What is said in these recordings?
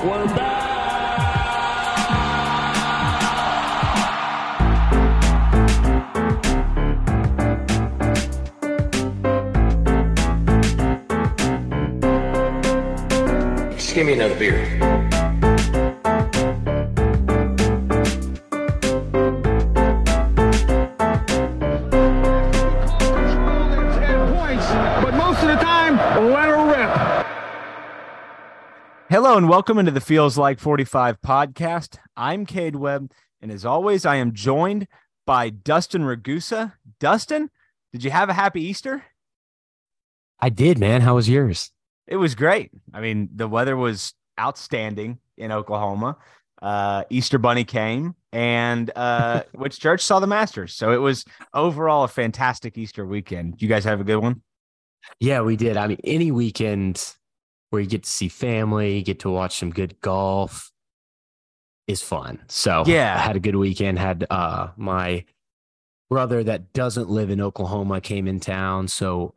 We're back. Just give me another beer. Hello and welcome into the Feels Like 45 podcast. I'm Cade Webb, and as always, I am joined by Dustin Ragusa. Dustin, did you have a happy Easter? I did, man. How was yours? It was great. I mean, the weather was outstanding in Oklahoma. Uh, Easter Bunny came, and uh, which church saw the Masters. So it was overall a fantastic Easter weekend. You guys have a good one? Yeah, we did. I mean, any weekend where you get to see family, get to watch some good golf is fun. So Yeah. I had a good weekend. Had uh my brother that doesn't live in Oklahoma came in town. So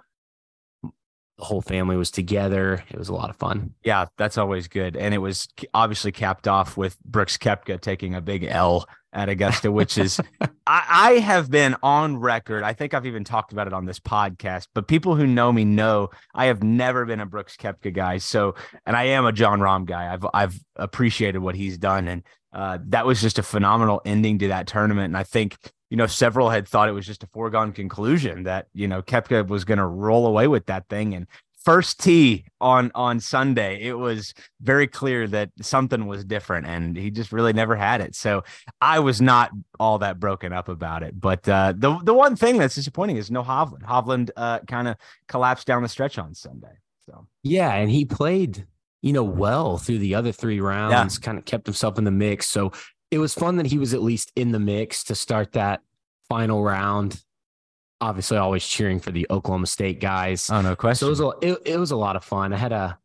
the whole family was together. It was a lot of fun. Yeah, that's always good. And it was obviously capped off with Brooks Koepka taking a big L at Augusta, which is, I, I have been on record. I think I've even talked about it on this podcast, but people who know me know I have never been a Brooks Koepka guy. So, and I am a Jon Rahm guy. I've, I've appreciated what he's done. And uh, that was just a phenomenal ending to that tournament. And I think, you know, several had thought it was just a foregone conclusion that, you know, Koepka was going to roll away with that thing. And first tee on on Sunday, it was very clear that something was different, and he just really never had it. So I was not all that broken up about it. But uh, the the one thing that's disappointing is no Hovland. Hovland uh, kind of collapsed down the stretch on Sunday. So Yeah, and he played, you know, well through the other three rounds, kind of kept himself in the mix. So it was fun that he was at least in the mix to start that final round. Obviously, always cheering for the Oklahoma State guys. oh no question. so it was a it, it was a lot of fun. I had a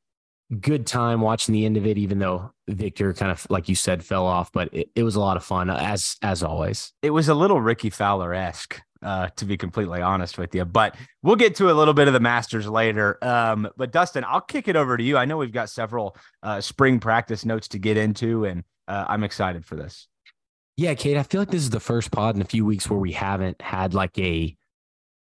good time watching the end of it, even though Victor kind of like you said fell off, but it, it was a lot of fun as as always. it was a little Rickie Fowler esque, uh, to be completely honest with you. But we'll get to a little bit of the Masters later. Um, but Dustin, I'll kick it over to you. I know we've got several uh, spring practice notes to get into, and uh, I'm excited for this. Yeah, Cade, I feel like this is the first pod in a few weeks where we haven't had like a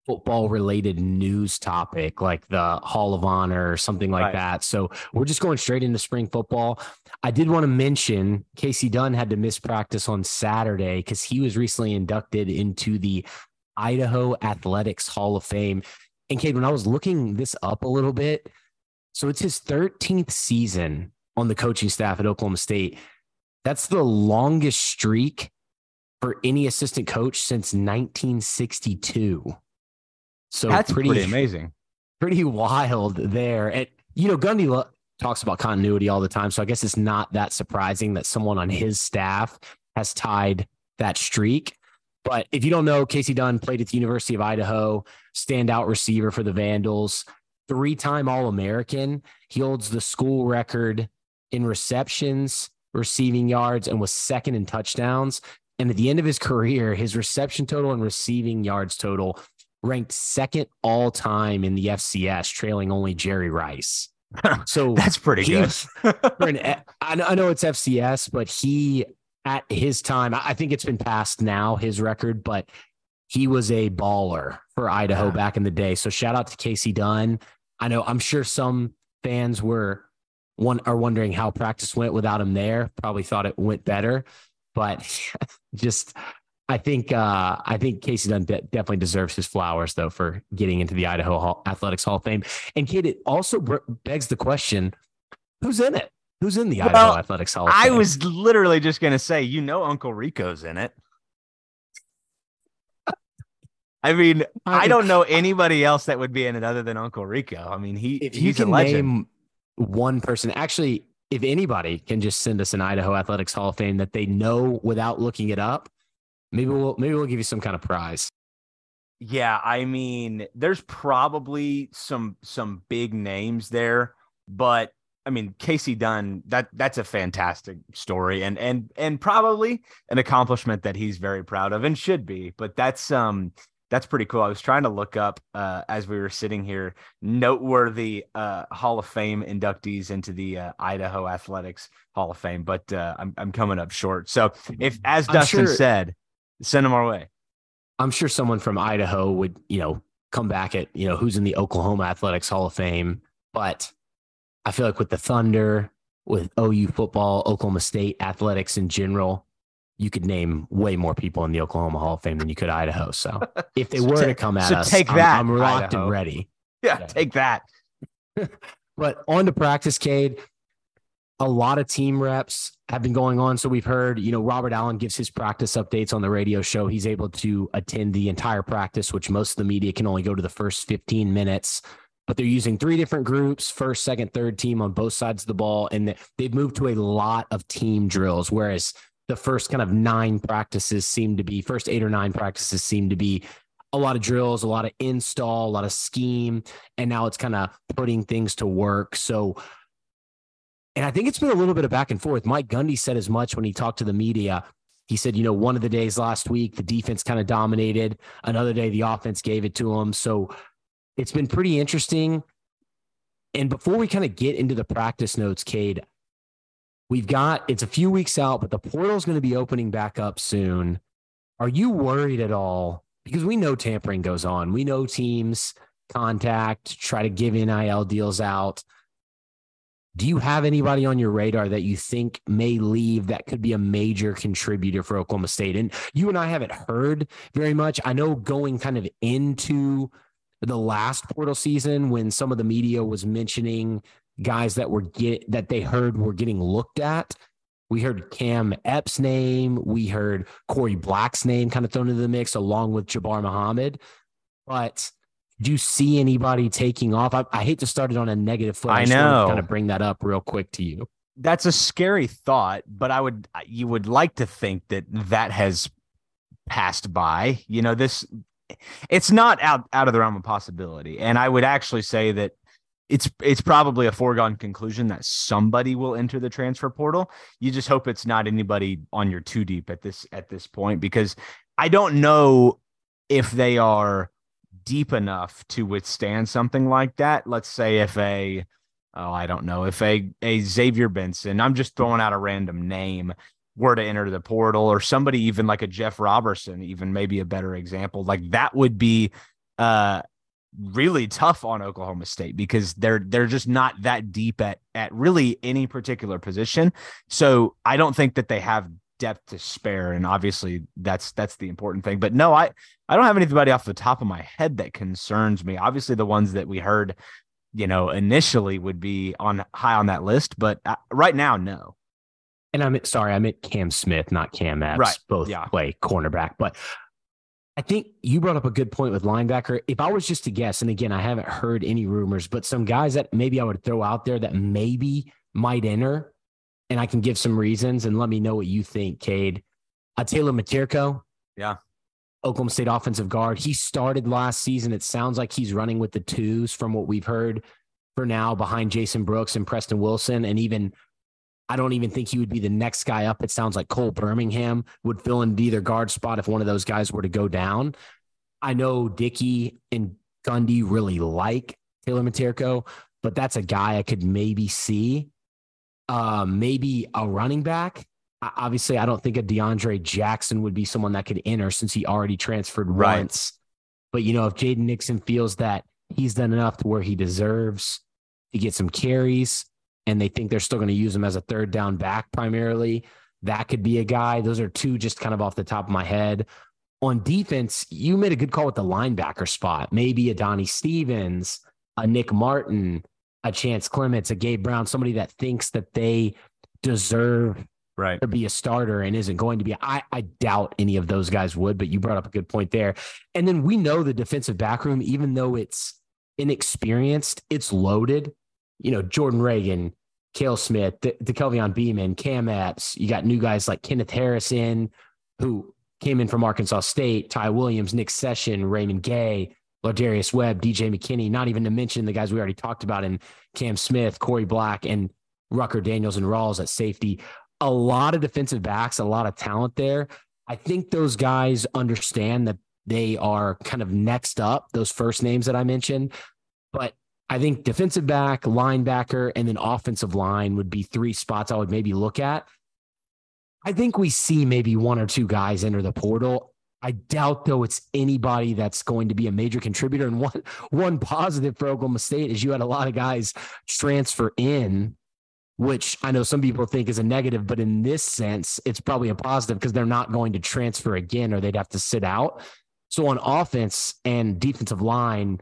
football related news topic like the Hall of Honor or something like Right. that. So we're just going straight into spring football. I did want to mention Casey Dunn had to miss practice on Saturday because he was recently inducted into the Idaho Athletics Hall of Fame. And Cade, when I was looking this up a little bit, so it's his 13th season on the coaching staff at Oklahoma State. That's the longest streak for any assistant coach since 1962. So That's pretty, pretty, amazing. pretty wild there. And you know, Gundy lo- talks about continuity all the time, so I guess it's not that surprising that someone on his staff has tied that streak. But if you don't know, Casey Dunn played at the University of Idaho, standout receiver for the Vandals, three-time All-American. He holds the school record in receptions, receiving yards, and was second in touchdowns. And at the end of his career, his reception total and receiving yards total ranked second all time in the FCS, trailing only Jerry Rice. So That's pretty he good. for an, I know it's FCS, but he at his time, I I think it's been passed now his record, but he was a baller for Idaho Yeah. back in the day. So shout out to Casey Dunn. I know I'm sure some fans were one are wondering how practice went without him there. Probably thought it went better, but just I think uh, I think Casey Dunn de- definitely deserves his flowers though for getting into the Idaho Hall, Athletics Hall of Fame. And Cade, it also begs the question: Who's in it? Who's in the Well, Idaho Athletics Hall of Fame? I was literally just going to say, you know, Uncle Rico's in it. I mean, I don't know anybody else that would be in it other than Uncle Rico. I mean, he If you he's a can name one person, actually, if anybody can just send us an Idaho Athletics Hall of Fame that they know without looking it up, maybe we'll maybe we'll give you some kind of prize. Yeah, I mean, there's probably some some big names there, but I mean, Casey Dunn, that that's a fantastic story and and and probably an accomplishment that he's very proud of and should be. But that's um that's pretty cool. I was trying to look up uh, as we were sitting here noteworthy uh, Hall of Fame inductees into the uh, Idaho Athletics Hall of Fame, but uh, I'm I'm coming up short. So if, as I'm Dustin sure- said, send them our way. I'm sure someone from Idaho would, you know, come back at, you know, who's in the Oklahoma Athletics Hall of Fame. But I feel like with the Thunder, with OU football, Oklahoma State athletics in general, you could name way more people in the Oklahoma Hall of Fame than you could Idaho. So if they So were ta- to come at so us, take I'm, that, I'm locked Idaho. and ready. Yeah, Yeah. take that. But on to practice, Cade. A lot of team reps have been going on. So we've heard, you know, Robert Allen gives his practice updates on the radio show. He's able to attend the entire practice, which most of the media can only go to the first 15 minutes. But they're using three different groups first, second, third team on both sides of the ball. And they've moved to a lot of team drills, whereas the first kind of nine practices seem to be, first eight or nine practices seem to be a lot of drills, a lot of install, a lot of scheme, and now it's kind of putting things to work. So, and I think it's been a little bit of back and forth. Mike Gundy said as much when he talked to the media. He said, you know, one of the days last week, the defense kind of dominated. Another day, the offense gave it to him. So it's been pretty interesting. And before we kind of get into the practice notes, Cade, we've got it's a few weeks out, but the portal is going to be opening back up soon. Are you worried at all? Because we know tampering goes on. We know teams contact, try to give NIL deals out. Do you have anybody on your radar that you think may leave that could be a major contributor for Oklahoma State? And you and I haven't heard very much. I know going kind of into the last portal season when some of the media was mentioning guys that were get that they heard were getting looked at. We heard Cam Epps' name. We heard Korie Black's name kind of thrown into the mix along with Jabbar Muhammad. But do you see anybody taking off? I, I hate to start it on a negative foot. I to know. kind of bring that up real quick to you. That's a scary thought, but I would you would like to think that that has passed by. You know, this it's not out out of the realm of possibility, and I would actually say that it's it's probably a foregone conclusion that somebody will enter the transfer portal. You just hope it's not anybody on your too deep at this at this point because I don't know if they are deep enough to withstand something like that. Let's say if a oh, I don't know, if a a Xavier Benson, I'm just throwing out a random name, were to enter the portal, or somebody even like a Jeff Robertson, even maybe a better example, like that would be uh really tough on Oklahoma State because they're they're just not that deep at at really any particular position. So I don't think that they have depth to spare and obviously that's that's the important thing. But no, I I don't have anybody off the top of my head that concerns me. Obviously the ones that we heard you know initially would be on high on that list, but uh, right now no. And I'm sorry, I meant Cam Smith, not Cam Epps. Right, Both yeah. play cornerback. But I think you brought up a good point with linebacker. If I was just to guess, and again, I haven't heard any rumors, but some guys that maybe I would throw out there that maybe might enter, and I can give some reasons and let me know what you think, Cade. Uh, Taylor Miterko. Yeah. Oklahoma State offensive guard. He started last season. It sounds like he's running with the twos from what we've heard for now behind Jason Brooks and Preston Wilson. And even, I don't even think he would be the next guy up. It sounds like Cole Birmingham would fill in either guard spot if one of those guys were to go down. I know Dickey and Gundy really like Taylor Miterko, but that's a guy I could maybe see. Um, maybe a running back. Obviously, I don't think a DeAndre Jackson would be someone that could enter since he already transferred Right. once. But you know, if Jaden Nixon feels that he's done enough to where he deserves to get some carries, and they think they're still going to use him as a third down back primarily, that could be a guy. Those are two just kind of off the top of my head. On defense, you made a good call with the linebacker spot. Maybe a Donnie Stevens, a Nick Martin, a Chance Clements, a Gabe Brown, somebody that thinks that they deserve Right. to be a starter and isn't going to be. I, I doubt any of those guys would, but you brought up a good point there. And then we know the defensive back room, even though it's inexperienced, it's loaded. You know, Jordan Reagan, Kale Smith, the DeKelvion Beeman, Cam Epps. You got new guys like Kenneth Harrison, who came in from Arkansas State, Ty Williams, Nick Session, Raymond Gay, Lardarius Webb, DJ McKinney, not even to mention the guys we already talked about in Cam Smith, Korie Black, and Rucker Daniels and Rawls at safety. A lot of defensive backs, a lot of talent there. I think those guys understand that they are kind of next up, those first names that I mentioned. But I think defensive back, linebacker, and then offensive line would be three spots I would maybe look at. I think we see maybe one or two guys enter the portal. I doubt though it's anybody that's going to be a major contributor. And one one positive for Oklahoma State is you had a lot of guys transfer in, which I know some people think is a negative, but in this sense, it's probably a positive because they're not going to transfer again or they'd have to sit out. So on offense and defensive line,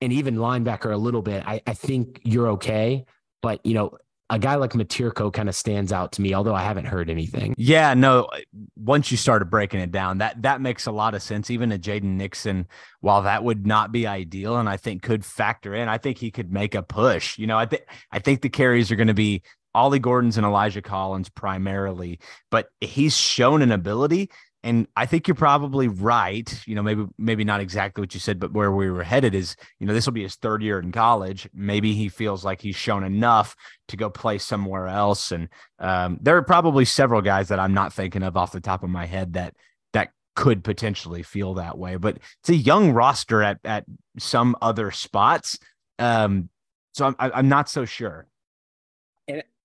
and even linebacker a little bit, I, I think you're okay. But you know, a guy like Miterko kind of stands out to me, although I haven't heard anything. Yeah, no. Once you started breaking it down, that that makes a lot of sense. Even a Jaden Nixon, while that would not be ideal, and I think could factor in, I think he could make a push. You know, I think I think the carries are going to be Ollie Gordon's and Elijah Collins primarily, but he's shown an ability and I think you're probably right. You know, maybe maybe not exactly what you said, but where we were headed is, you know, this will be his third year in college. Maybe he feels like he's shown enough to go play somewhere else. And um, there are probably several guys that I'm not thinking of off the top of my head that that could potentially feel that way. But it's a young roster at at some other spots. Um, so I'm I'm not so sure.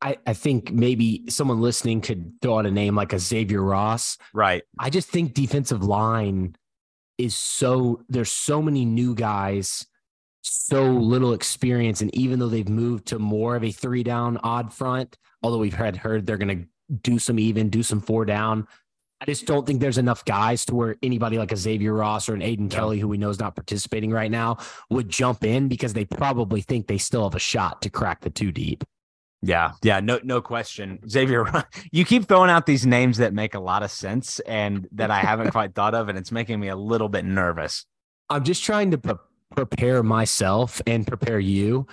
I, I think maybe someone listening could throw out a name like a Xavier Ross. Right. I just think defensive line is so there's so many new guys, so little experience. And even though they've moved to more of a three down odd front, although we've had heard they're gonna do some even, do some four down. I just don't think there's enough guys to where anybody like a Xavier Ross or an Aiden Kelly, who we know is not participating right now, would jump in because they probably think they still have a shot to crack the two deep. Yeah, yeah, no, no question. Xavier, you keep throwing out these names that make a lot of sense and that I haven't quite thought of, and it's making me a little bit nervous. I'm just trying to pre- prepare myself and prepare you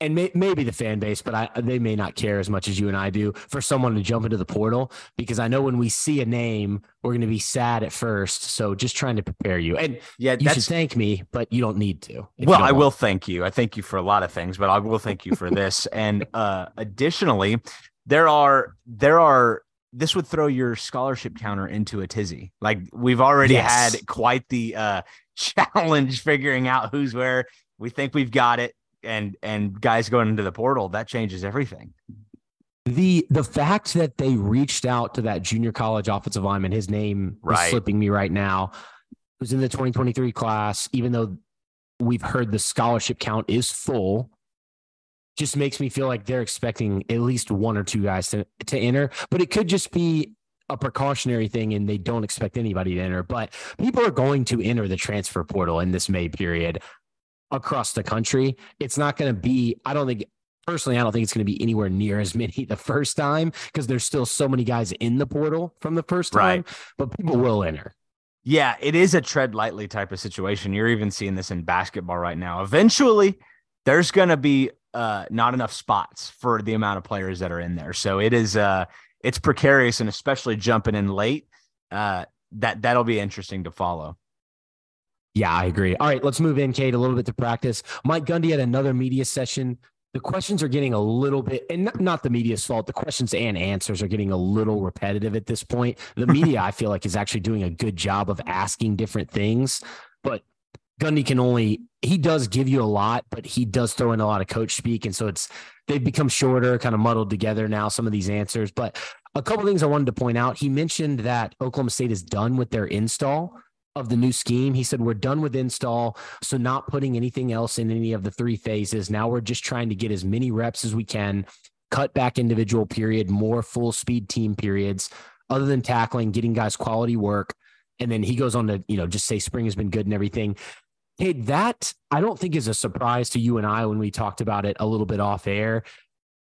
and may, maybe the fan base, but I, they may not care as much as you and I do for someone to jump into the portal because I know when we see a name, we're going to be sad at first. So just trying to prepare you. And yeah, you should thank me, but you don't need to. Well, I will thank you. I thank you for a lot of things, but I will thank you for this. and uh, additionally, there are there are this would throw your scholarship counter into a tizzy. Like we've already yes. had quite the uh, challenge figuring out who's where. We think we've got it and and guys going into the portal, that changes everything. The the fact that they reached out to that junior college offensive lineman, his name right. is slipping me right now, who's in the 2023 class, even though we've heard the scholarship count is full, just makes me feel like they're expecting at least one or two guys to, to enter. But it could just be a precautionary thing and they don't expect anybody to enter. But people are going to enter the transfer portal in this May period across the country. It's not going to be, I don't think, personally, I don't think it's going to be anywhere near as many the first time because there's still so many guys in the portal from the first time, right. but people will enter. Yeah, it is a tread lightly type of situation. You're even seeing this in basketball right now. Eventually, there's going to be uh, not enough spots for the amount of players that are in there. So it is uh, it's precarious, and especially jumping in late, uh, that that'll be interesting to follow. Yeah, I agree. All right, let's move in, Cade, a little bit to practice. Mike Gundy had another media session. The questions are getting a little bit, and not, not the media's fault. The questions and answers are getting a little repetitive at this point. The media, I feel like, is actually doing a good job of asking different things, but Gundy can only he does give you a lot, but he does throw in a lot of coach speak, and so it's they've become shorter, kind of muddled together now. Some of these answers, but a couple things I wanted to point out. He mentioned that Oklahoma State is done with their install of the new scheme. He said, We're done with install. So, not putting anything else in any of the three phases. Now we're just trying to get as many reps as we can, cut back individual period, more full speed team periods, other than tackling, getting guys quality work. And then he goes on to, you know, just say spring has been good and everything. Hey, that I don't think is a surprise to you and I when we talked about it a little bit off air.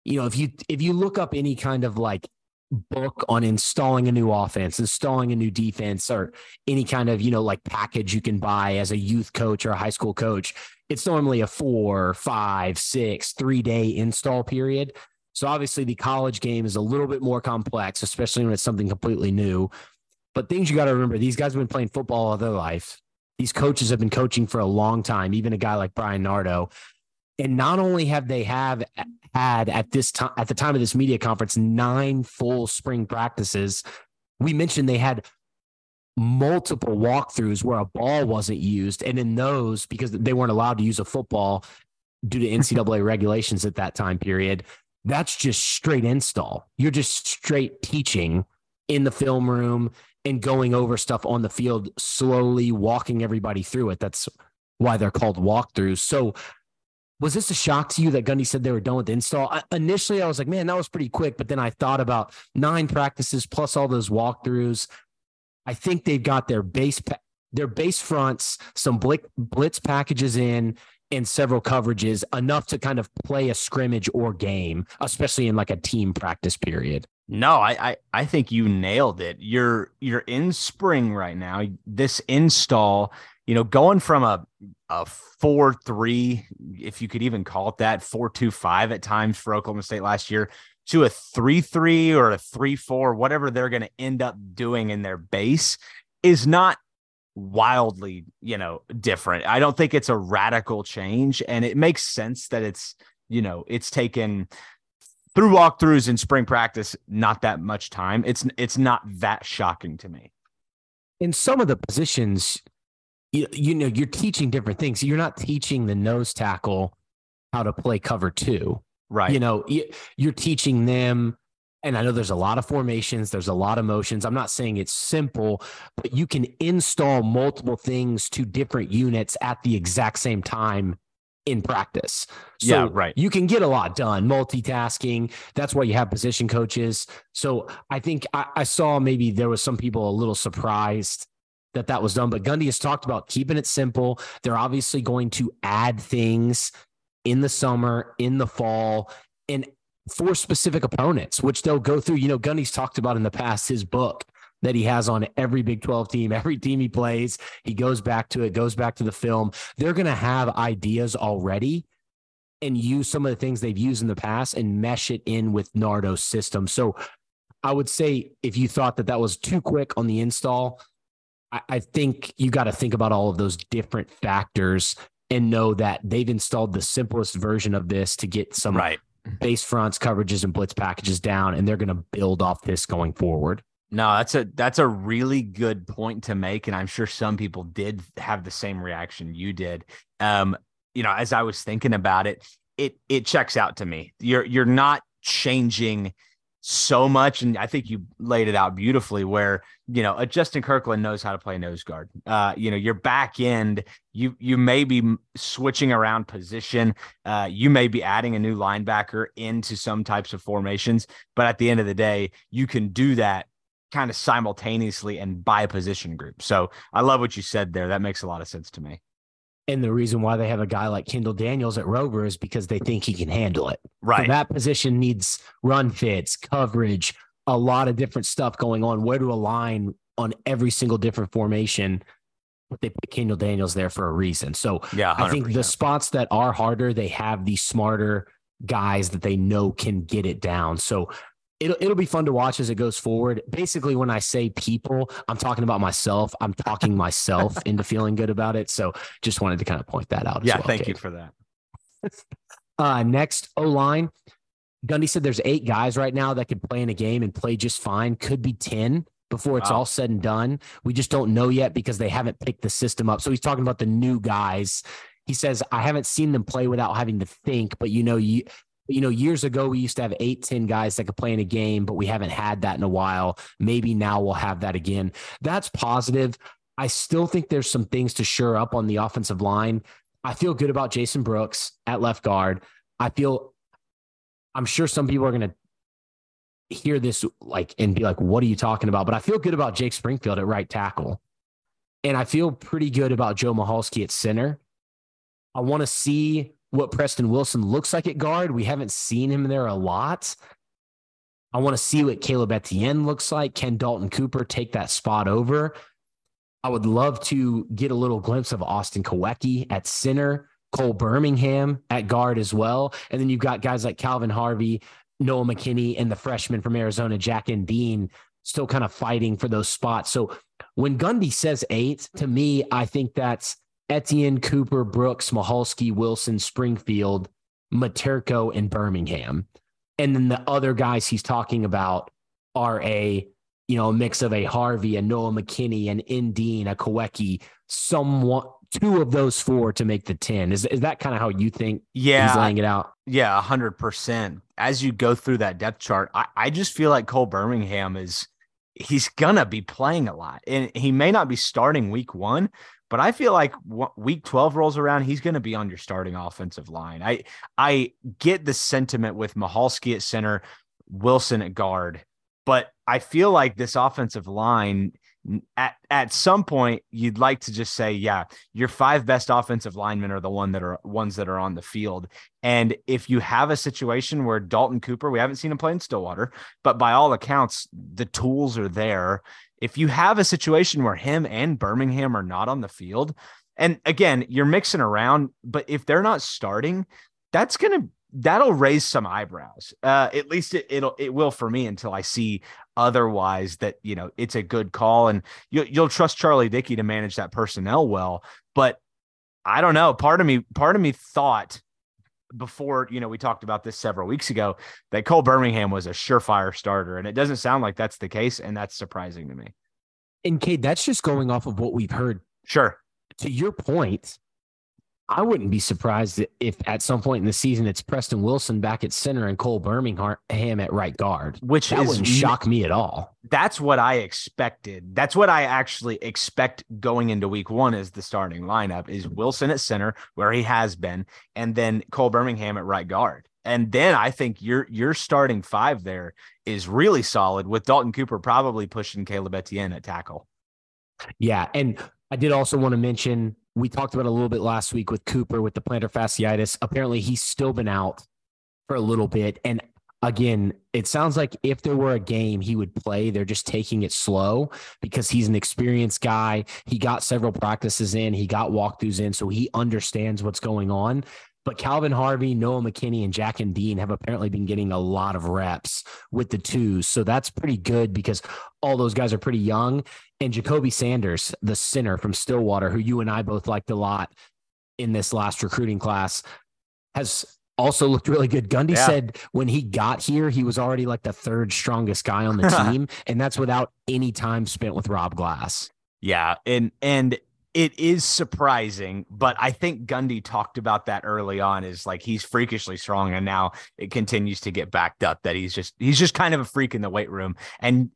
You know, if you if you look up any kind of like book on installing a new offense, installing a new defense, or any kind of, you know, like package you can buy as a youth coach or a high school coach, it's normally a four, five, six, three day install period. So obviously the college game is a little bit more complex, especially when it's something completely new. But things you got to remember these guys have been playing football all their life. These coaches have been coaching for a long time, even a guy like Bryan Nardo. And not only have they have had at this time at the time of this media conference nine full spring practices, we mentioned they had multiple walkthroughs where a ball wasn't used. And in those, because they weren't allowed to use a football due to NCAA regulations at that time period, that's just straight install. You're just straight teaching in the film room and going over stuff on the field, slowly walking everybody through it. That's why they're called walkthroughs. So, was this a shock to you that Gundy said they were done with the install? I, initially, I was like, man, that was pretty quick. But then I thought about nine practices plus all those walkthroughs. I think they've got their base their base fronts, some blitz packages in, and several coverages enough to kind of play a scrimmage or game, especially in like a team practice period. No, I, I I think you nailed it. You're you're in spring right now. This install, you know, going from a a four three, if you could even call it that, four two five at times for Oklahoma State last year, to a three three or a three four, whatever they're going to end up doing in their base, is not wildly, you know, different. I don't think it's a radical change, and it makes sense that it's you know it's taken through walkthroughs in spring practice, not that much time. It's it's not that shocking to me. In some of the positions, you, you know, you're teaching different things. You're not teaching the nose tackle how to play cover two. Right. You know, you're teaching them and I know there's a lot of formations, there's a lot of motions. I'm not saying it's simple, but you can install multiple things to different units at the exact same time in practice. So yeah, right. You can get a lot done, multitasking. That's why you have position coaches. So I think I, I, saw maybe there was some people a little surprised that that was done, but Gundy has talked about keeping it simple. They're obviously going to add things in the summer, in the fall, and for specific opponents, which they'll go through. You know, Gundy's talked about in the past his book that he has on every Big 12 team, every team he plays. He goes back to it, goes back to the film. They're going to have ideas already and use some of the things they've used in the past and mesh it in with Nardo's system. So I would say if you thought that that was too quick on the install, I, I think you got to think about all of those different factors and know that they've installed the simplest version of this to get some right. base fronts, coverages, and blitz packages down, and they're going to build off this going forward. No, that's a that's a really good point to make, and I'm sure some people did have the same reaction you did. Um, you know, as I was thinking about it, it it checks out to me. You're you're not changing so much, and I think you laid it out beautifully. Where you know, a Justin Kirkland knows how to play nose guard. Uh, you know, your back end, you you may be switching around position. Uh, you may be adding a new linebacker into some types of formations, but at the end of the day, you can do that kind of simultaneously and by position group. So I love what you said there. That makes a lot of sense to me. And the reason why they have a guy like Kendal Daniels at Rover is because they think he can handle it. Right. So that position needs run fits, coverage, a lot of different stuff going on, where to align on every single different formation. But they put Kendal Daniels there for a reason. So yeah, 100%. I think the spots that are harder, they have the smarter guys that they know can get it down. So it'll it'll be fun to watch as it goes forward. Basically, when I say people, I'm talking about myself. I'm talking myself into feeling good about it. So just wanted to kind of point that out. yeah, well, thank you for that. uh, next O line, Gundy said there's eight guys right now that could play in a game and play just fine. Could be ten before it's Wow. all said and done. We just don't know yet because they haven't picked the system up. So he's talking about the new guys. He says, I haven't seen them play without having to think, but you know, you you know, years ago we used to have eight, 10 guys that could play in a game, but we haven't had that in a while. Maybe now we'll have that again. That's positive. I still think there's some things to shore up on the offensive line. I feel good about Jason Brooks at left guard. I feel I'm sure some people are going to hear this like and be like, what are you talking about? But I feel good about Jake Springfield at right tackle. And I feel pretty good about Joe Michalski at center. I want to see what Preston Wilson looks like at guard. We haven't seen him there a lot. I want to see what Caleb Etienne looks like. Can Dalton Cooper take that spot over? I would love to get a little glimpse of Austin Kawecki at center, Cole Birmingham at guard as well. And then you've got guys like Calvin Harvey, Noah McKinney, and the freshman from Arizona, Jack Endean, still kind of fighting for those spots. So when Gundy says eight, to me, I think that's Etienne, Cooper, Brooks, Michalski, Wilson, Springfield, Miterko, and Birmingham. And then the other guys he's talking about are a, you know, a mix of a Harvey, a Noah McKinney, an Endean, a Kawecki, somewhat two of those four to make the 10. Is, is that kind of how you think Yeah, he's laying it out? Yeah, hundred percent. As you go through that depth chart, I, I just feel like Cole Birmingham is he's gonna be playing a lot, and he may not be starting week one, but I feel like week twelve rolls around, he's gonna be on your starting offensive line. I I get the sentiment with Michalski at center, Wilson at guard, but I feel like this offensive line at at some point you'd like to just say yeah your five best offensive linemen are the one that are ones that are on the field and if you have a situation where Dalton Cooper we haven't seen him play in Stillwater but by all accounts the tools are there if you have a situation where him and Birmingham are not on the field and again you're mixing around but if they're not starting that's going to that'll raise some eyebrows. Uh, at least it, it'll it will for me until I see otherwise that you know it's a good call and you, you'll trust Charlie Dickey to manage that personnel well. But I don't know. Part of me, part of me thought before you know we talked about this several weeks ago that Cole Birmingham was a surefire starter, and it doesn't sound like that's the case, and that's surprising to me. And Cade, that's just going off of what we've heard. Sure. To your point, I wouldn't be surprised if at some point in the season it's Preston Wilson back at center and Cole Birmingham at right guard. Which that is wouldn't shock me at all. That's what I expected. That's what I actually expect going into week one as the starting lineup is Wilson at center, where he has been, and then Cole Birmingham at right guard. And then I think your your starting five there is really solid with Dalton Cooper probably pushing Caleb Etienne at tackle. Yeah. And I did also want to mention we talked about a little bit last week with Cooper with the plantar fasciitis. Apparently, he's still been out for a little bit. And again, it sounds like if there were a game he would play, they're just taking it slow because he's an experienced guy. He got several practices in, he got walkthroughs in, so he understands what's going on. But Calvin Harvey, Noah McKinney, and Jack Endean have apparently been getting a lot of reps with the twos. So that's pretty good because all those guys are pretty young. And Jacoby Sanders, the center from Stillwater, who you and I both liked a lot in this last recruiting class, has also looked really good. Gundy Yeah. said when he got here, he was already like the third strongest guy on the team. and that's without any time spent with Rob Glass. Yeah, and and it is surprising, but I think Gundy talked about that early on is like he's freakishly strong and now it continues to get backed up that he's just he's just kind of a freak in the weight room and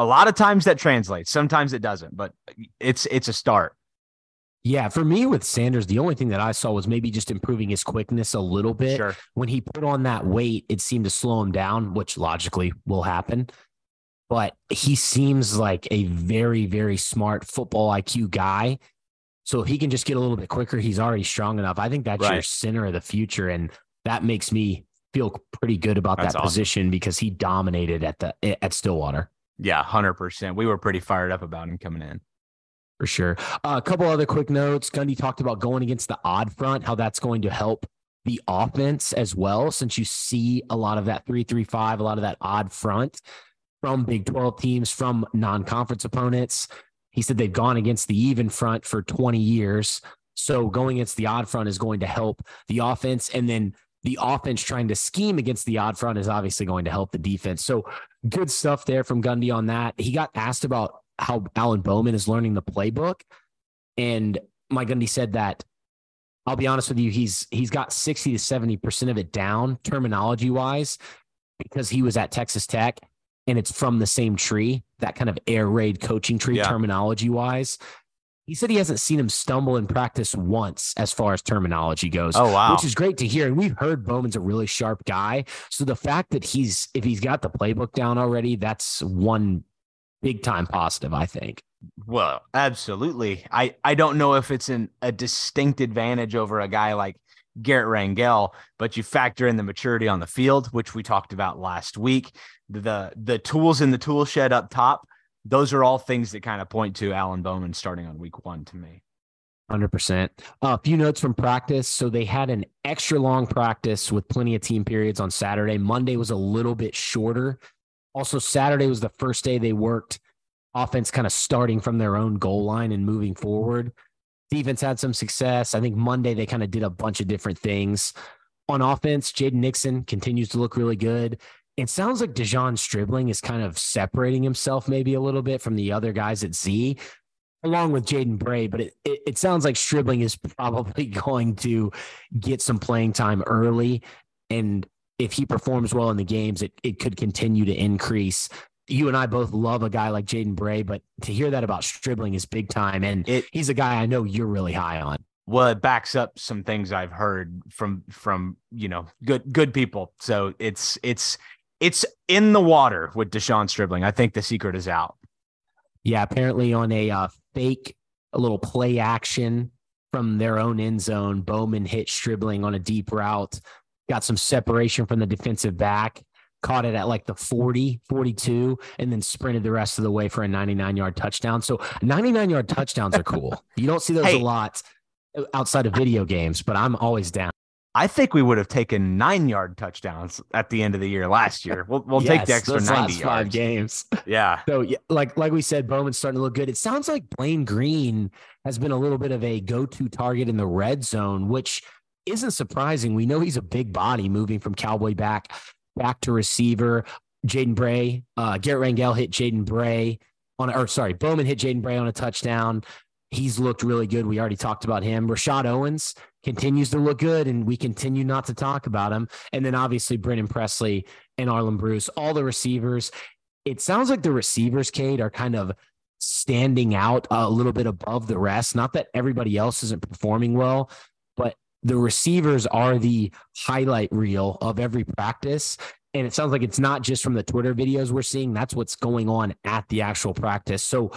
a lot of times that translates, sometimes it doesn't, but it's it's a start. Yeah, for me with Sanders, the only thing that I saw was maybe just improving his quickness a little bit. Sure. When he put on that weight, it seemed to slow him down, which logically will happen. But he seems like a very, very smart football IQ guy. So if he can just get a little bit quicker, he's already strong enough. I think that's your center of the future. And that makes me feel pretty good about That's that awesome. position because he dominated at the at Stillwater. Yeah, 100%. We were pretty fired up about him coming in. For sure. Uh, a couple other quick notes. Gundy talked about going against the odd front, how that's going to help the offense as well, since you see a lot of that 335, a lot of that odd front from Big 12 teams, from non conference opponents. He said they've gone against the even front for 20 years. So going against the odd front is going to help the offense. And then the offense trying to scheme against the odd front is obviously going to help the defense. So good stuff there from Gundy on that. He got asked about how Alan Bowman is learning the playbook. And Mike Gundy said that I'll be honest with you, he's he's got 60 to 70% of it down terminology wise because he was at Texas Tech and it's from the same tree, that kind of air raid coaching tree Yeah. terminology wise. He said he hasn't seen him stumble in practice once as far as terminology goes Oh, wow. which is great to hear. And we've heard Bowman's a really sharp guy. So the fact that he's, if he's got the playbook down already, that's one big time positive, I think. Well, absolutely. I, I don't know if it's an, a distinct advantage over a guy like Garrett Rangel, but you factor in the maturity on the field, which we talked about last week. The the tools in the tool shed up top, those are all things that kind of point to Alan Bowman starting on week one to me. 100%. Uh, a few notes from practice. So they had an extra long practice with plenty of team periods on Saturday. Monday was a little bit shorter. Also, Saturday was the first day they worked offense kind of starting from their own goal line and moving forward. Defense had some success. I think Monday they kind of did a bunch of different things. On offense, Jaden Nixon continues to look really good. It sounds like De'Zhaun Stribling is kind of separating himself maybe a little bit from the other guys at Z, along with Jaden Bray. But it, it, it sounds like Stribling is probably going to get some playing time early. And if he performs well in the games, it, it could continue to increase. You and I both love a guy like Jaden Bray, but to hear that about Stribling is big time. And It- he's a guy I know you're really high on. well it backs up some things i've heard from from you know good good people so it's it's it's in the water with De'Zhaun Stribling i think the secret is out Yeah, apparently on a uh, fake, a little play action from their own end zone, Bowman hit Stribling on a deep route, got some separation from the defensive back, caught it at like the 40, 42, and then sprinted the rest of the way for a 99 yard touchdown. So 99 yard touchdowns are cool. you don't see those Hey. a lot outside of video games, but I'm always down. I think we would have taken nine yard touchdowns at the end of the year last year we'll, we'll take the Yes, extra 90 last five games. yeah So yeah, like like we said, Bowman's starting to look good. It sounds like Blaine Green has been a little bit of a go-to target in the red zone, which isn't surprising. We know he's a big body moving from cowboy back back to receiver. Jaden Bray, uh, Garrett Rangel hit Jaden Bray on, or sorry, Bowman hit Jaden Bray on a touchdown. He's looked really good. We already talked about him. Rashod Owens continues to look good, and we continue not to talk about him. And then obviously Brennan Presley and Arland Bruce, all the receivers it sounds like the receivers, Cade, are kind of standing out a little bit above the rest. Not that everybody else isn't performing well, but the receivers are the highlight reel of every practice. And it sounds like it's not just from the Twitter videos we're seeing, that's what's going on at the actual practice. So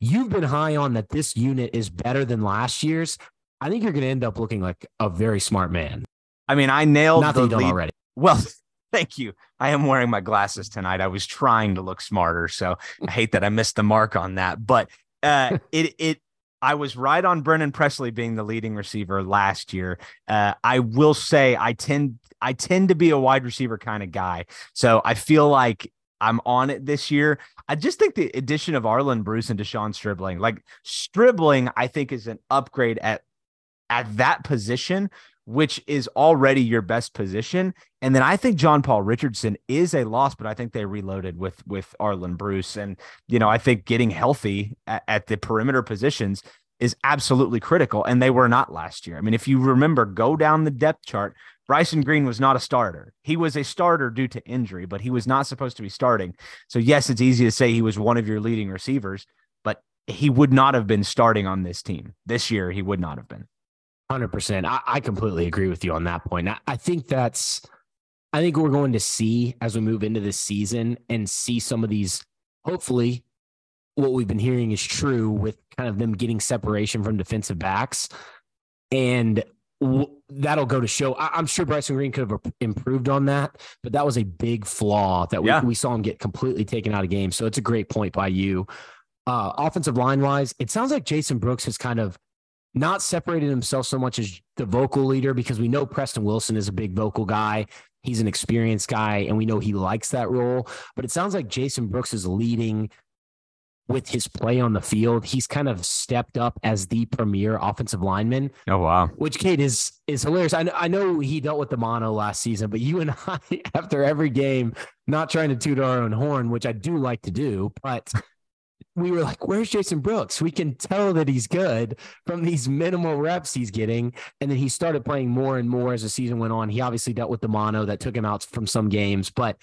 you've been high on that this unit is better than last year's. I think you're going to end up looking like a very smart man. i mean i nailed Not the you don't lead already. Well, thank you. I am wearing my glasses tonight. I was trying to look smarter, so I hate that I missed the mark on that. But uh, it it I was right on Brennan Presley being the leading receiver last year. Uh, I will say I tend I tend to be a wide receiver kind of guy, so I feel like I'm on it this year. I just think the addition of Arland Bruce and De'Zhaun Stribling, like Stribling, I think is an upgrade at at that position, which is already your best position. And then I think John Paul Richardson is a loss, but I think they reloaded with with Arland Bruce. And you know, I think getting healthy at, at the perimeter positions is absolutely critical. And they were not last year. I mean, if you remember, go down the depth chart. Bryson Green was not a starter. He was a starter due to injury, but he was not supposed to be starting. So yes, it's easy to say he was one of your leading receivers, but he would not have been starting on this team this year. He would not have been. Hundred percent. I, I completely agree with you on that point. I, I think that's. I think we're going to see as we move into this season and see some of these. Hopefully, what we've been hearing is true with kind of them getting separation from defensive backs, and w- that'll go to show. I, I'm sure Bryson Green could have improved on that, but that was a big flaw that we, Yeah. we saw him get completely taken out of game. So it's a great point by you. Uh, offensive line wise, it sounds like Jason Brooks has kind of not separated himself so much as the vocal leader because we know Preston Wilson is a big vocal guy. He's an experienced guy, and we know he likes that role. But it sounds like Jason Brooks is leading with his play on the field. He's kind of stepped up as the premier offensive lineman, Oh wow. which Cade is is hilarious. I know, I know he dealt with the mono last season, but you and I, after every game, not trying to toot our own horn, which I do like to do, but we were like, "Where's Jason Brooks?" We can tell that he's good from these minimal reps he's getting, and then he started playing more and more as the season went on. He obviously dealt with the mono that took him out from some games, but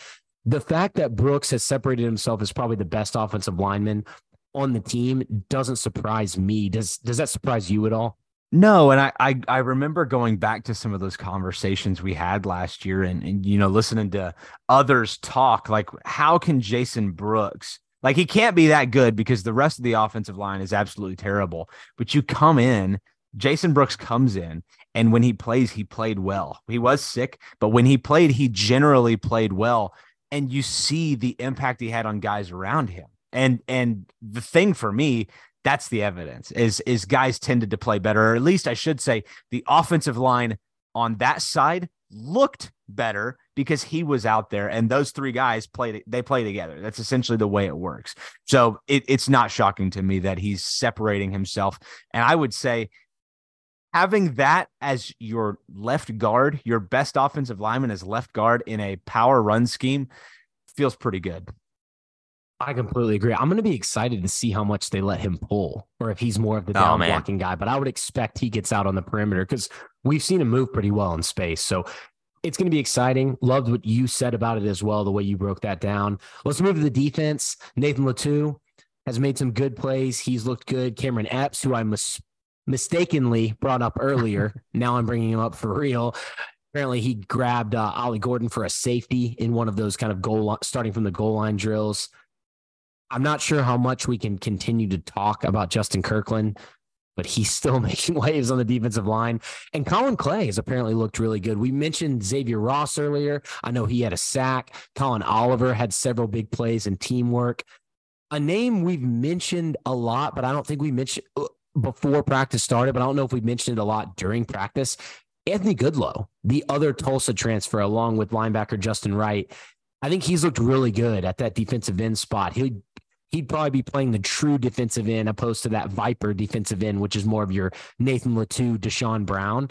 the fact that Brooks has separated himself as probably the best offensive lineman on the team doesn't surprise me. Does does that surprise you at all? No, and I, I I remember going back to some of those conversations we had last year and, and you know listening to others talk like how can Jason Brooks like he can't be that good because the rest of the offensive line is absolutely terrible. But you come in, Jason Brooks comes in, and when he plays, he played well. He was sick, but when he played, he generally played well. And you see the impact he had on guys around him. And and the thing for me, that's the evidence is is guys tended to play better, or at least I should say the offensive line on that side looked better because he was out there and those three guys played they play together. That's essentially the way it works. So it, it's not shocking to me that he's separating himself. And I would say having that as your left guard, your best offensive lineman as left guard in a power run scheme feels pretty good. I completely agree. I'm going to be excited to see how much they let him pull, or if he's more of the Oh, down man. blocking guy. But I would expect he gets out on the perimeter because we've seen him move pretty well in space. So it's going to be exciting. Loved what you said about it as well, the way you broke that down. Let's move to the defense. Nathan Latu has made some good plays. He's looked good. Cameron Epps, who I mis- mistakenly brought up earlier, now I'm bringing him up for real. Apparently, he grabbed uh, Ollie Gordon for a safety in one of those kind of goal starting from the goal line drills. I'm not sure how much we can continue to talk about Justin Kirkland, but he's still making waves on the defensive line. And Collin Clay has apparently looked really good. We mentioned Xavier Ross earlier. I know he had a sack. Collin Oliver had several big plays and teamwork. A name we've mentioned a lot, but I don't think we mentioned uh, before practice started, but I don't know if we mentioned it a lot during practice. Anthony Goodlow, the other Tulsa transfer, along with linebacker Justin Wright. I think he's looked really good at that defensive end spot. He'd he'd probably be playing the true defensive end opposed to that Viper defensive end, which is more of your Nathan Latu, Deshaun Brown,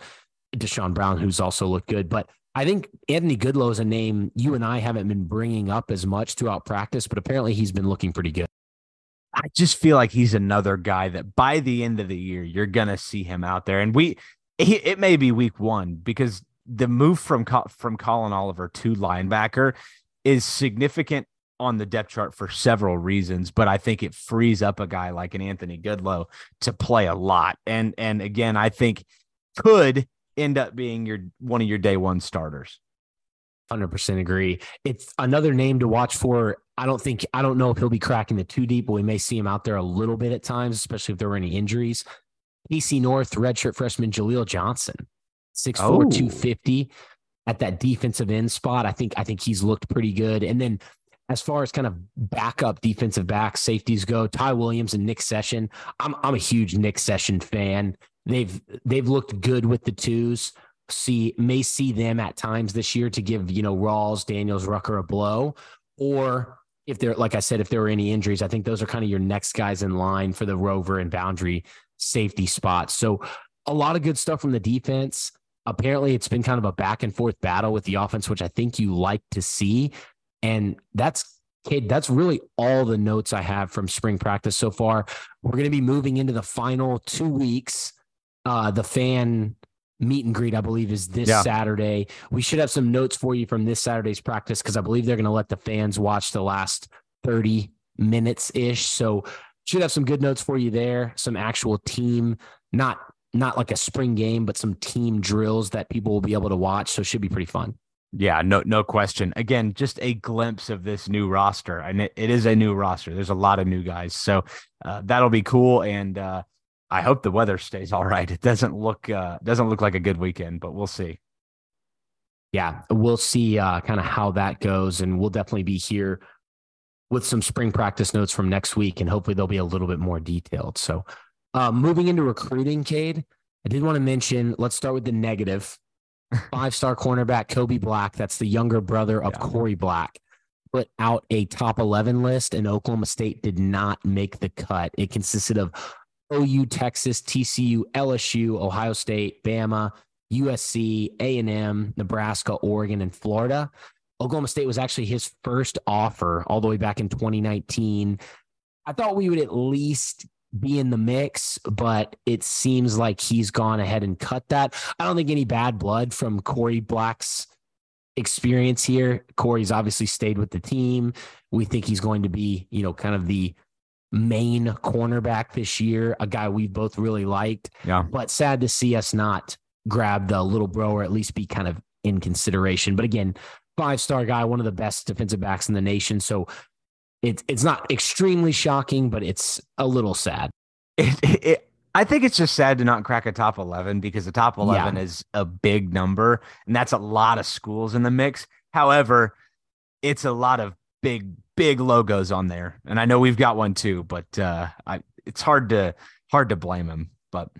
Deshaun Brown, who's also looked good. But I think Anthony Goodlow is a name you and I haven't been bringing up as much throughout practice, but apparently he's been looking pretty good. I just feel like he's another guy that by the end of the year you're gonna see him out there, and we he, it may be week one because the move from from Collin Oliver to linebacker is significant on the depth chart for several reasons, but I think it frees up a guy like an Anthony Goodlow to play a lot, and and again I think could end up being your one of your day one starters. Hundred percent agree. It's another name to watch for. I don't think I don't know if he'll be cracking the two deep, but we may see him out there a little bit at times, especially if there were any injuries. PC North redshirt freshman Jaleel Johnson, 6'4", Oh. 250 at that defensive end spot. I think I think he's looked pretty good. And then as far as kind of backup defensive back safeties go, Ty Williams and Nick Session. I'm I'm a huge Nick Session fan. They've they've looked good with the twos see may see them at times this year to give you know Rawls, Daniels, Rucker a blow, or if there, like I said, if there were any injuries, I think those are kind of your next guys in line for the rover and boundary safety spots. So a lot of good stuff from the defense. Apparently, it's been kind of a back and forth battle with the offense, which I think you like to see, and that's. That's really all the notes I have from spring practice so far. We're going to be moving into the final two weeks. Uh, the fan meet and greet, I believe, is this Yeah. Saturday. We should have some notes for you from this Saturday's practice because I believe they're going to let the fans watch the last 30 minutes ish. So should have some good notes for you there. Some actual team, not not like a spring game, but some team drills that people will be able to watch. So it should be pretty fun. Yeah, no, no question. Again, just a glimpse of this new roster, and it, it is a new roster. There's a lot of new guys, so uh, that'll be cool. And uh, I hope the weather stays all right. It doesn't look uh, doesn't look like a good weekend, but we'll see. yeah, we'll see uh, kind of how that goes. And we'll definitely be here with some spring practice notes from next week. And hopefully they'll be a little bit more detailed. So, uh, moving into recruiting, Cade, I did want to mention let's start with the negative. Five star cornerback Kobe Black, that's the younger brother of Yeah. Korie Black, put out a top 11 list, and Oklahoma State did not make the cut. It consisted of OU, Texas, TCU, LSU, Ohio State, Bama, USC, A&M, Nebraska, Oregon, and Florida. Oklahoma State was actually his first offer all the way back in 2019. I thought we would at least be in the mix, but it seems like he's gone ahead and cut that. I don't think any bad blood from Korie Black's experience here. Korie's obviously stayed with the team. We think he's going to be, you know, kind of the main cornerback this year, a guy we've both really liked Yeah, but sad to see us not grab the little bro or at least be kind of in consideration. But again, five star guy, one of the best defensive backs in the nation. So it's it's not extremely shocking, but it's a little sad. it, it, it- I think it's just sad to not crack a top eleven because the top eleven is a big number, and that's a lot of schools in the mix. However, it's a lot of big big logos on there, and I know we've got one too, but uh, I it's hard to hard to blame him. But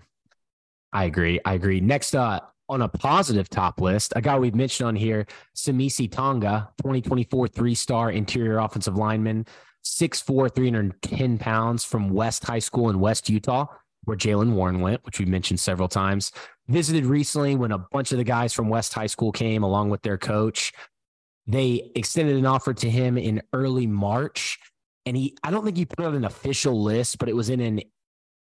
I agree. I agree. Next uh on a positive top list, a guy we've mentioned on here, Samisi Tonga, 2024 three-star interior offensive lineman, 6'4, 310 pounds from West High School in West Utah. where Jalen Warren went, which we mentioned several times. Visited recently when a bunch of the guys from West High School came along with their coach. They extended an offer to him in early March. And he, I don't think he put out an official list, but it was in an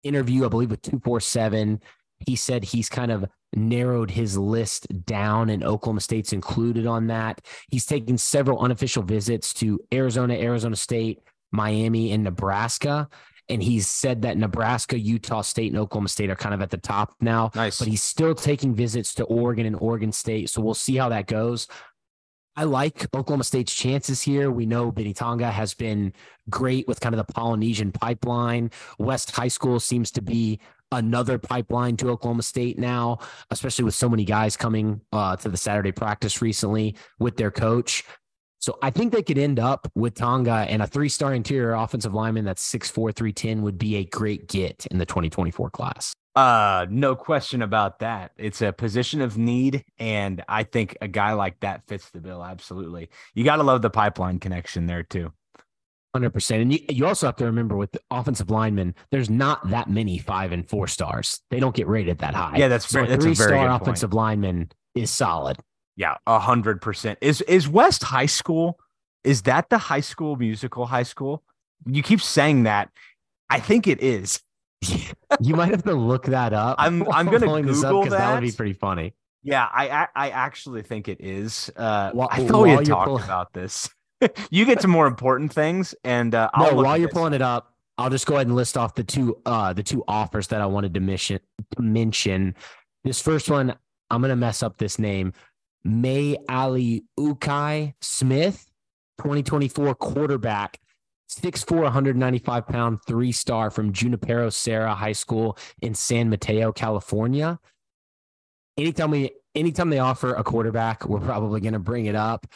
interview, I believe, with 247. He said he's kind of narrowed his list down, and Oklahoma State's included on that. He's taken several unofficial visits to Arizona, Arizona State, Miami, and Nebraska. And he's said that Nebraska, Utah State, and Oklahoma State are kind of at the top now. Nice. But he's still taking visits to Oregon and Oregon State. So we'll see how that goes. I like Oklahoma State's chances here. We know Benny Tonga has been great with kind of the Polynesian pipeline. West High School seems to be another pipeline to Oklahoma State now, especially with so many guys coming uh, to the Saturday practice recently with their coach. So I think they could end up with Tonga and a three star interior offensive lineman that's 6'4, 310 would be a great get in the 2024 class. Uh, no question about that. It's a position of need, and I think a guy like that fits the bill. Absolutely. You got to love the pipeline connection there too. Hundred percent, and you, you also have to remember with the offensive linemen, there's not that many five and four stars. They don't get rated that high. Yeah, that's so very, a that's a three very star offensive point. lineman is solid. Yeah, a hundred percent. Is is West High School? Is that the high school musical high school? You keep saying that. I think it is. You might have to look that up. I'm- I'm gonna pulling this up Google 'cause that would be pretty funny. Yeah, I I, actually think it is. Uh, While- I thought we had talked pull- about this. you get to more important things, and uh, I'll no, while you're this. pulling it up, I'll just go ahead and list off the two uh the two offers that I wanted to mission to mention. This first one, I'm gonna mess up this name. May Ali Ukai Smith, 2024 quarterback, 6'4, 195 pound, three star from Junipero Serra High School in San Mateo, California. Anytime we anytime they offer a quarterback, we're probably gonna bring it up.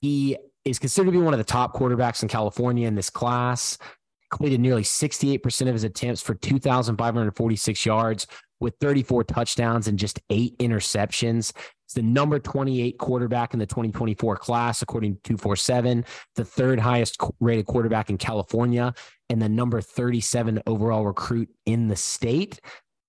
He is considered to be one of the top quarterbacks in California in this class. Completed nearly 68% of his attempts for 2,546 yards with 34 touchdowns and just eight interceptions. He's the number 28 quarterback in the 2024 class, according to 247, the third highest rated quarterback in California, and the number 37 overall recruit in the state.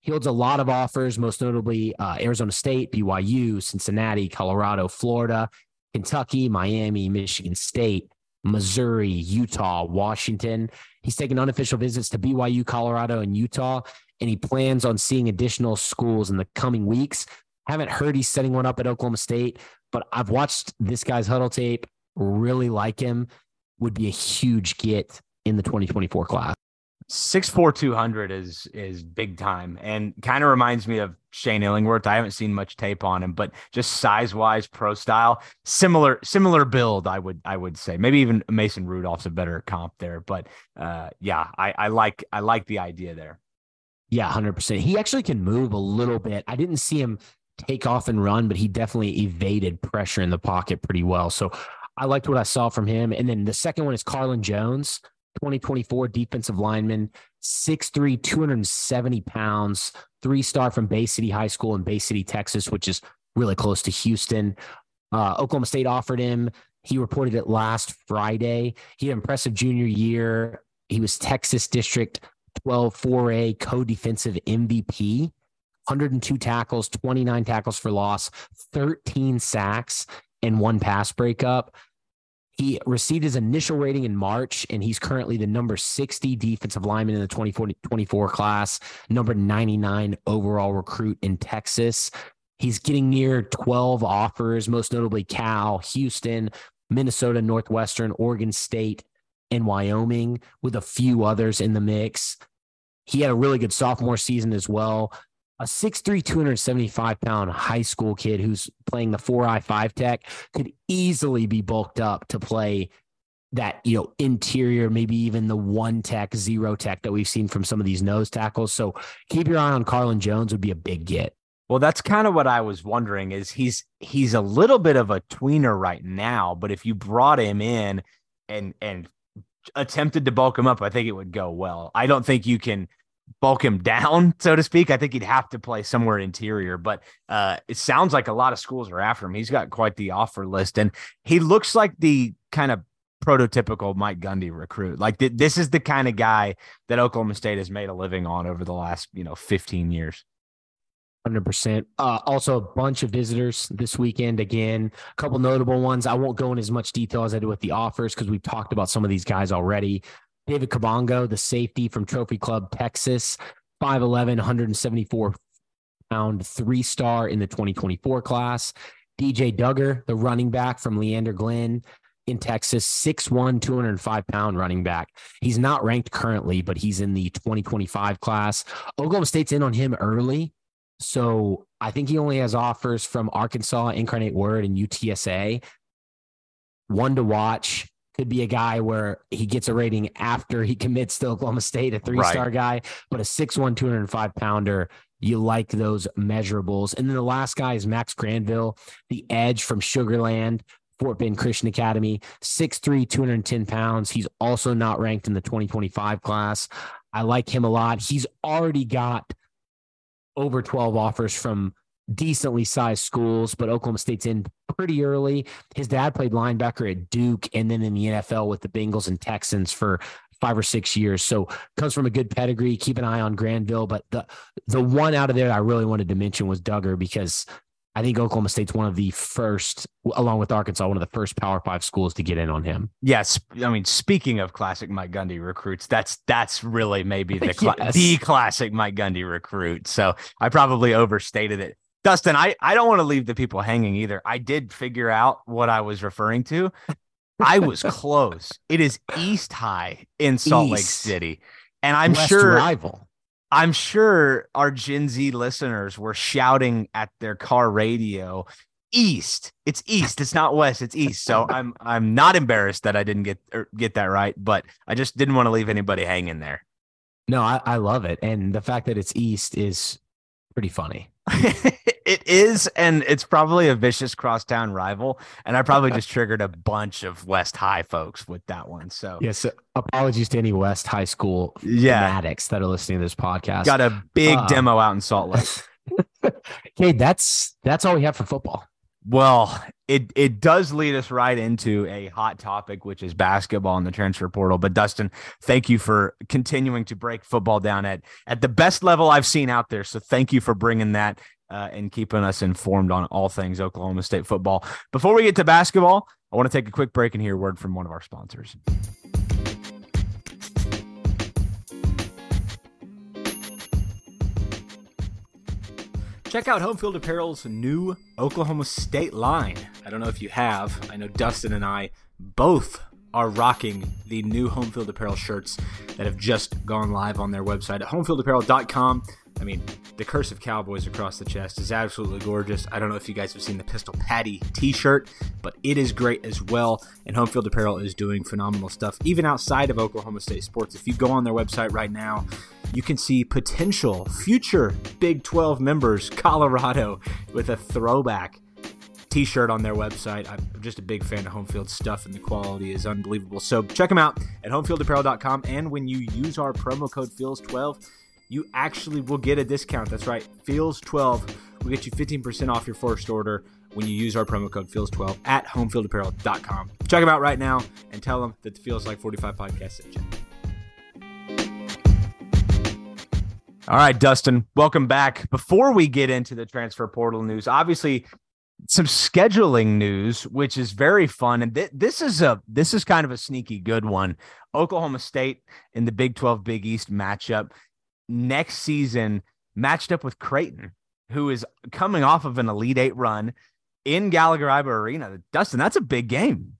He holds a lot of offers, most notably uh, Arizona State, BYU, Cincinnati, Colorado, Florida, Kentucky, Miami, Michigan State, Missouri, Utah, Washington. He's taken unofficial visits to BYU, Colorado, and Utah, and he plans on seeing additional schools in the coming weeks. Haven't heard he's setting one up at Oklahoma State, but I've watched this guy's huddle tape. Really like him. Would be a huge get in the 2024 class. Six four two hundred is is big time and kind of reminds me of Shane Illingworth. I haven't seen much tape on him, but just size wise, pro style, similar similar build. I would I would say maybe even Mason Rudolph's a better comp there, but uh, yeah, I, I like I like the idea there. Yeah, 100%. He actually can move a little bit. I didn't see him take off and run, but he definitely evaded pressure in the pocket pretty well. So I liked what I saw from him. And then the second one is Carlin Jones, 2024 defensive lineman, 6'3, 270 pounds, three star from Bay City High School in Bay City, Texas, which is really close to Houston. Uh, Oklahoma State offered him. He reported it last Friday. He had an impressive junior year. He was Texas District 12 4A co defensive MVP, 102 tackles, 29 tackles for loss, 13 sacks, and one pass breakup. He received his initial rating in March, and he's currently the number 60 defensive lineman in the 2024 class, number 99 overall recruit in Texas. He's getting near 12 offers, most notably Cal, Houston, Minnesota, Northwestern, Oregon State, and Wyoming, with a few others in the mix. He had a really good sophomore season as well. A 6'3, 275 pound high school kid who's playing the 4i 5 tech could easily be bulked up to play that, you know, interior, maybe even the one tech, zero tech that we've seen from some of these nose tackles. So keep your eye on Carlin Jones would be a big get. Well, that's kind of what I was wondering is he's he's a little bit of a tweener right now, but if you brought him in and and attempted to bulk him up, I think it would go well. I don't think you can bulk him down, so to speak. I think he'd have to play somewhere interior, but uh, it sounds like a lot of schools are after him. He's got quite the offer list, and he looks like the kind of prototypical Mike Gundy recruit. Like th- this is the kind of guy that Oklahoma State has made a living on over the last, you know, 15 years. Hundred percent. Uh, also, a bunch of visitors this weekend. Again, a couple notable ones. I won't go in as much detail as I did with the offers because we've talked about some of these guys already. David Kabongo, the safety from Trophy Club Texas, 5'11", 174 pound, three star in the 2024 class. DJ Dugger, the running back from Leander Glenn in Texas, 6'1, 205 pound running back. He's not ranked currently, but he's in the 2025 class. Oklahoma State's in on him early. So I think he only has offers from Arkansas, Incarnate Word, and UTSA. One to watch could be a guy where he gets a rating after he commits to Oklahoma State, a three star right. guy, but a 6'1, 205 pounder. You like those measurables. And then the last guy is Max Granville, the edge from Sugarland, Fort Bend Christian Academy, 6'3, 210 pounds. He's also not ranked in the 2025 class. I like him a lot. He's already got over 12 offers from decently sized schools, but Oklahoma State's in pretty early. His dad played linebacker at Duke and then in the NFL with the Bengals and Texans for five or six years. So comes from a good pedigree. Keep an eye on Granville. But the the one out of there I really wanted to mention was Dugger because I think Oklahoma State's one of the first, along with Arkansas, one of the first Power Five schools to get in on him. Yes, I mean, speaking of classic Mike Gundy recruits, that's that's really maybe the cl- yes. the classic Mike Gundy recruit. So I probably overstated it. Dustin, I, I don't want to leave the people hanging either. I did figure out what I was referring to. I was close. It is East High in Salt East. Lake City. And I'm West sure rival. I'm sure our Gen Z listeners were shouting at their car radio, East. It's East. It's not West. It's East. So I'm I'm not embarrassed that I didn't get er, get that right, but I just didn't want to leave anybody hanging there. No, I, I love it, and the fact that it's East is pretty funny. it is, and it's probably a vicious crosstown rival. And I probably just triggered a bunch of West High folks with that one. So yes, apologies to any West High School yeah. fanatics that are listening to this podcast. Got a big uh, demo out in Salt Lake. okay, that's that's all we have for football. Well, it it does lead us right into a hot topic, which is basketball in the transfer portal. But Dustin, thank you for continuing to break football down at at the best level I've seen out there. So thank you for bringing that uh, and keeping us informed on all things Oklahoma State football. Before we get to basketball, I want to take a quick break and hear a word from one of our sponsors. Check out Homefield Apparel's new Oklahoma State line. I don't know if you have. I know Dustin and I both are rocking the new Homefield Apparel shirts that have just gone live on their website at homefieldapparel.com. I mean, the curse of cowboys across the chest is absolutely gorgeous. I don't know if you guys have seen the Pistol Patty t shirt, but it is great as well. And Homefield Apparel is doing phenomenal stuff, even outside of Oklahoma State sports. If you go on their website right now, you can see potential future Big 12 members, Colorado, with a throwback t-shirt on their website. I'm just a big fan of Homefield stuff and the quality is unbelievable. So check them out at homefieldapparel.com and when you use our promo code FEELS12, you actually will get a discount. That's right, FEELS12 will get you 15% off your first order when you use our promo code FEELS12 at homefieldapparel.com. Check them out right now and tell them that the Feels Like 45 podcast sent you. All right, Dustin, welcome back. Before we get into the transfer portal news, obviously some scheduling news, which is very fun, and th- this is a this is kind of a sneaky good one. Oklahoma State in the Big Twelve Big East matchup next season, matched up with Creighton, who is coming off of an Elite Eight run in Gallagher Iba Arena. Dustin, that's a big game.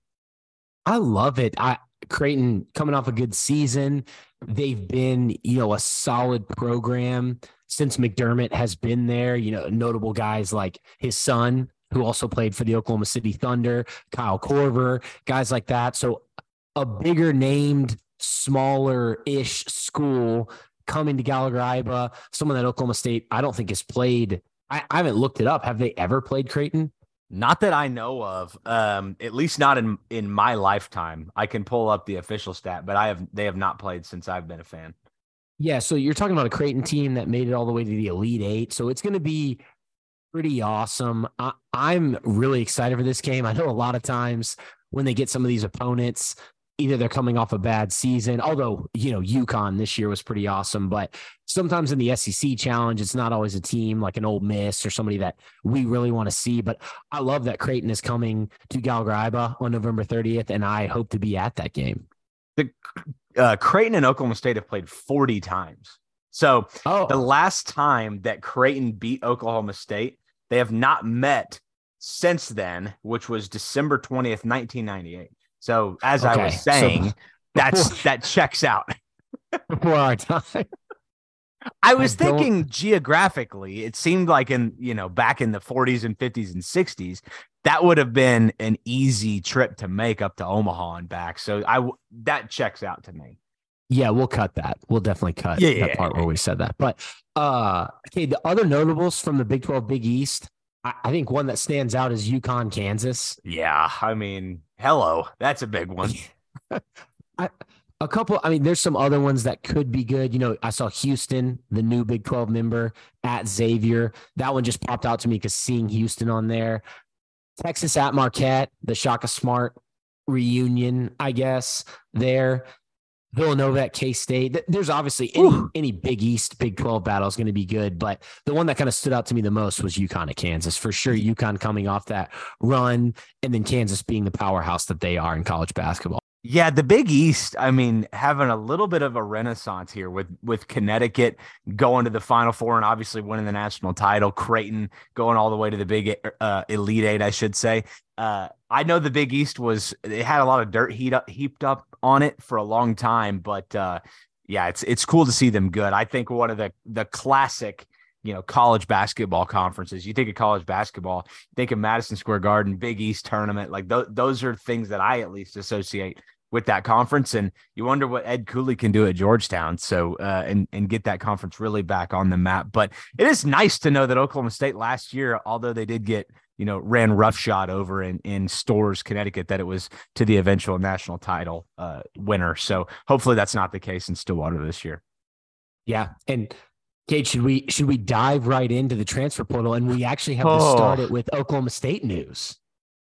I love it. I Creighton coming off a good season. They've been, you know, a solid program since McDermott has been there. You know, notable guys like his son, who also played for the Oklahoma City Thunder, Kyle Korver, guys like that. So a bigger named, smaller ish school coming to Gallagher Iba, someone that Oklahoma State, I don't think has played. I, I haven't looked it up. Have they ever played Creighton? Not that I know of. Um, at least not in in my lifetime. I can pull up the official stat, but I have they have not played since I've been a fan. Yeah, so you're talking about a Creighton team that made it all the way to the Elite Eight. So it's going to be pretty awesome. I, I'm really excited for this game. I know a lot of times when they get some of these opponents, either they're coming off a bad season, although, you know, UConn this year was pretty awesome, but sometimes in the SEC challenge, it's not always a team like an Ole Miss or somebody that we really want to see. But I love that Creighton is coming to Gallagher Iba on November 30th, and I hope to be at that game. The uh, Creighton and Oklahoma State have played 40 times. So Oh, the last time that Creighton beat Oklahoma State, they have not met since then, which was December 20th, 1998. So as I Okay, was so- saying, that's that checks out. before our time. I was I don't- thinking geographically, it seemed like in, you know, back in the 40s and 50s and 60s, that would have been an easy trip to make up to Omaha and back. So I that checks out to me. Yeah, we'll cut that. We'll definitely cut Yeah, yeah, that part yeah. where we said that. But uh okay, the other notables from the Big 12 Big East, I, I think one that stands out is UConn, Kansas. Yeah, I mean, hello, that's a big one. A couple, I mean, there's some other ones that could be good. You know, I saw Houston, the new Big 12 member at Xavier. That one just popped out to me because seeing Houston on there. Texas at Marquette, the Shaka Smart reunion, I guess, there. Villanova at K State. There's obviously any, any Big East, Big 12 battle is going to be good. But the one that kind of stood out to me the most was UConn at Kansas. For sure, UConn coming off that run and then Kansas being the powerhouse that they are in college basketball. Yeah, the Big East, I mean, having a little bit of a renaissance here with with Connecticut going to the Final Four and obviously winning the national title, Creighton going all the way to the Big uh, Elite Eight, I should say. Uh, I know the Big East was it had a lot of dirt heat up, heaped up on it for a long time, but uh, yeah, it's it's cool to see them good. I think one of the the classic you know college basketball conferences. You think of college basketball, think of Madison Square Garden, Big East tournament. Like th- those are things that I at least associate with that conference. And you wonder what Ed Cooley can do at Georgetown. So uh, and and get that conference really back on the map. But it is nice to know that Oklahoma State last year, although they did get you know ran roughshod over in in Storrs, Connecticut, that it was to the eventual national title uh, winner. So hopefully that's not the case in Stillwater this year. Yeah. And Cade, should we should we dive right into the transfer portal and we actually have Oh. to start it with Oklahoma State news?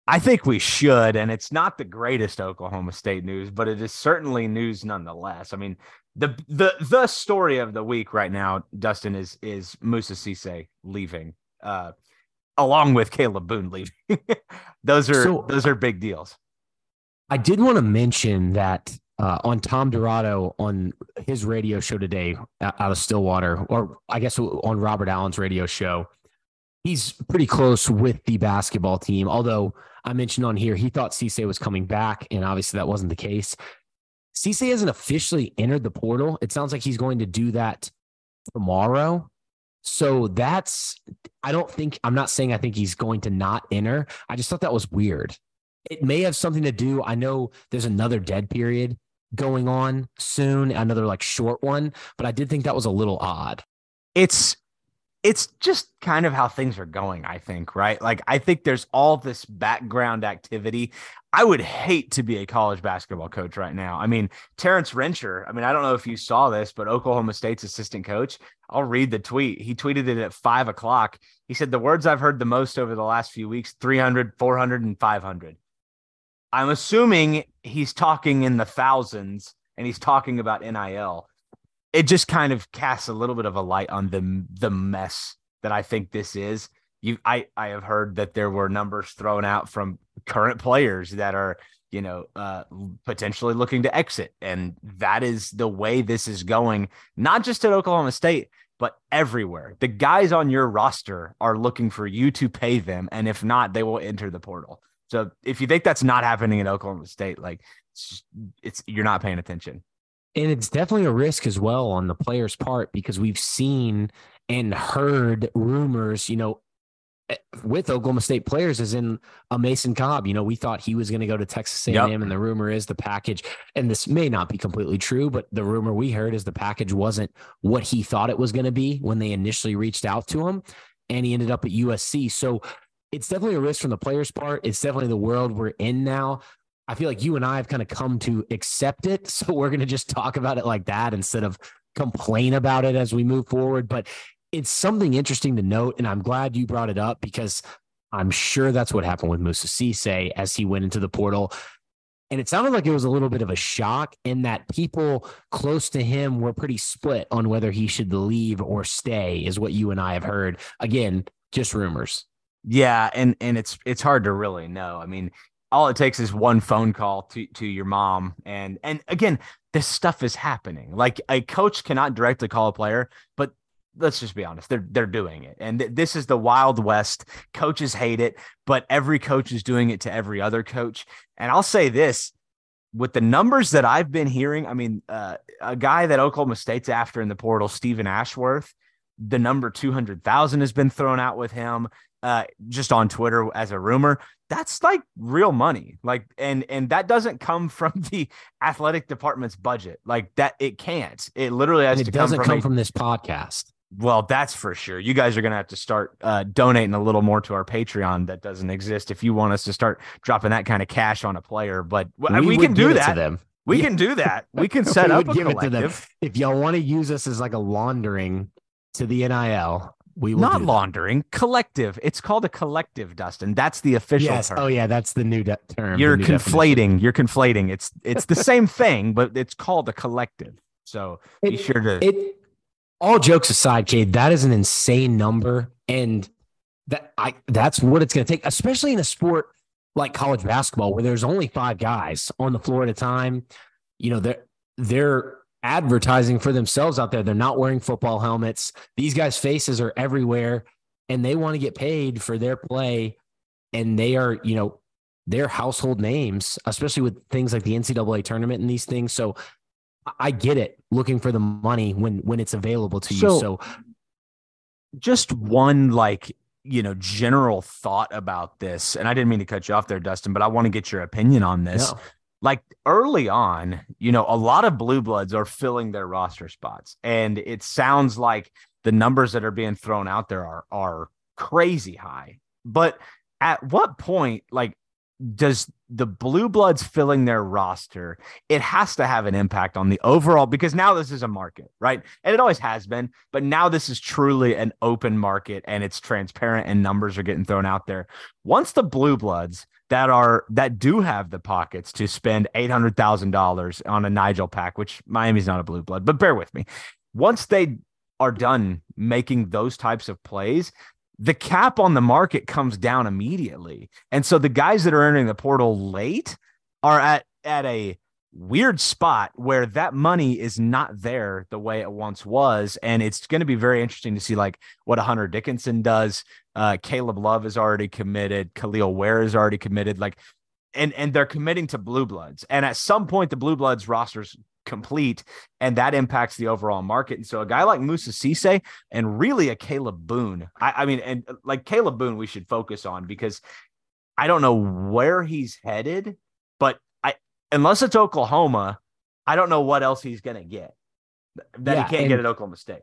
I think we should, and it's not the greatest Oklahoma State news, but it is certainly news nonetheless. I mean, the the the story of the week right now, Dustin, is is Moussa Cisse leaving, uh, along with Kalib Boone leaving. those are So- those are big deals. I did want to mention that uh, on Tom Dorado on his radio show today uh, out of Stillwater, or I guess on Robert Allen's radio show, he's pretty close with the basketball team. Although I mentioned on here he thought Cisse was coming back, and obviously that wasn't the case. Cisse hasn't officially entered the portal. It sounds like he's going to do that tomorrow. So that's I don't think I'm not saying I think he's going to not enter. I just thought that was weird. It may have something to do. I know there's another dead period going on soon, another like short one, but I did think that was a little odd. It's it's just kind of how things are going, I think, right? Like I think there's all this background activity. I would hate to be a college basketball coach right now. I mean, Terrence Rencher, I mean, I don't know if you saw this, but Oklahoma State's assistant coach, I'll read the tweet. He tweeted it at five o'clock. He said, The words I've heard the most over the last few weeks 300, 400, and 500. I'm assuming he's talking in the thousands and he's talking about NIL. It just kind of casts a little bit of a light on the the mess that I think this is. You, I, I have heard that there were numbers thrown out from current players that are, you know, uh, potentially looking to exit, and that is the way this is going. Not just at Oklahoma State, but everywhere. The guys on your roster are looking for you to pay them, and if not, they will enter the portal. So if you think that's not happening in Oklahoma State, like it's it's you're not paying attention. And it's definitely a risk as well on the player's part because we've seen and heard rumors, you know, eh, with Oklahoma State players, as in a Mason Cobb. You know, we thought he was going to go to Texas A&M, Yep. and the rumor is the package. And this may not be completely true, but the rumor we heard is the package wasn't what he thought it was going to be when they initially reached out to him, and he ended up at USC. So it's definitely a risk from the player's part. It's definitely the world we're in now. I feel like you and I have kind of come to accept it. So we're going to just talk about it like that instead of complain about it as we move forward. But it's something interesting to note. And I'm glad you brought it up because I'm sure that's what happened with Moussa Cisse as he went into the portal. And it sounded like it was a little bit of a shock in that people close to him were pretty split on whether he should leave or stay, is what you and I have heard. Again, just rumors. Yeah, and and it's it's hard to really know. I mean, all it takes is one phone call to to your mom, and and again, this stuff is happening. Like a coach cannot directly call a player, but let's just be honest they're they're doing it. And th- this is the wild west. Coaches hate it but every coach is doing it to every other coach. And i'll say this with the numbers that i've been hearing i mean uh, a guy that oklahoma state's after in the portal steven ashworth the number 200,000 has been thrown out with him uh, just on twitter as a rumor that's like real money like and and that doesn't come from the athletic department's budget like that it can't it literally has And to doesn't come come from, a- from this podcast. well, that's for sure. You guys are going to have to start uh, donating a little more to our Patreon that doesn't exist if you want us to start dropping that kind of cash on a player. But we, would can do it to that. them. We Yeah. can do that. We can set We up a give it to them. If y'all want to use us as like a laundering to the NIL, we will Not laundering, collective. It's called a collective, Dustin. That's the official Yes. term. Oh yeah, that's the new de- term. You're new definition. conflating. You're conflating. It's it's the same thing, but it's called a collective. So be It- sure to. It all jokes aside, Cade, that is an insane number, and that I that's what it's going to take, especially in a sport like college basketball where there's only five guys on the floor at a time. You know, they're they're advertising for themselves out there. They're not wearing football helmets. These guys' faces are everywhere, and they want to get paid for their play, and they are, you know. They're household names, especially with things like the NCAA tournament and these things. So I- I get it looking for the money when when it's available to you. So- So just one like you know general thought about this and i didn't mean to cut you off there dustin but i want to get your opinion on this no. Like early on you know a lot of blue bloods are filling their roster spots and it sounds like the numbers that are being thrown out there are are crazy high. But at what point like does the blue bloods filling their roster it has to have an impact on the overall because now this is a market right? And it always has been but now this is truly an open market and it's transparent and numbers are getting thrown out there. Once the blue bloods that are that do have the pockets to spend $800,000 on a Nijel Pack which Miami's not a blue blood but bear with me once they are done making those types of plays the cap on the market comes down immediately. And so the guys that are entering the portal late are at at a weird spot where that money is not there the way it once was. And it's going to be very interesting to see like what a Hunter Dickinson does. Uh, Caleb Love is already committed. Kel'el Ware is already committed. Like, and and they're committing to blue bloods. And at some point, the blue bloods rosters complete, and that impacts the overall market. And so a guy like Moussa Cisse and really a Kalib Boone, I, I mean, and uh, like Kalib Boone, we should focus on because I don't know where he's headed, but unless it's Oklahoma, I don't know what else he's gonna get that Yeah, he can't and- get at Oklahoma State.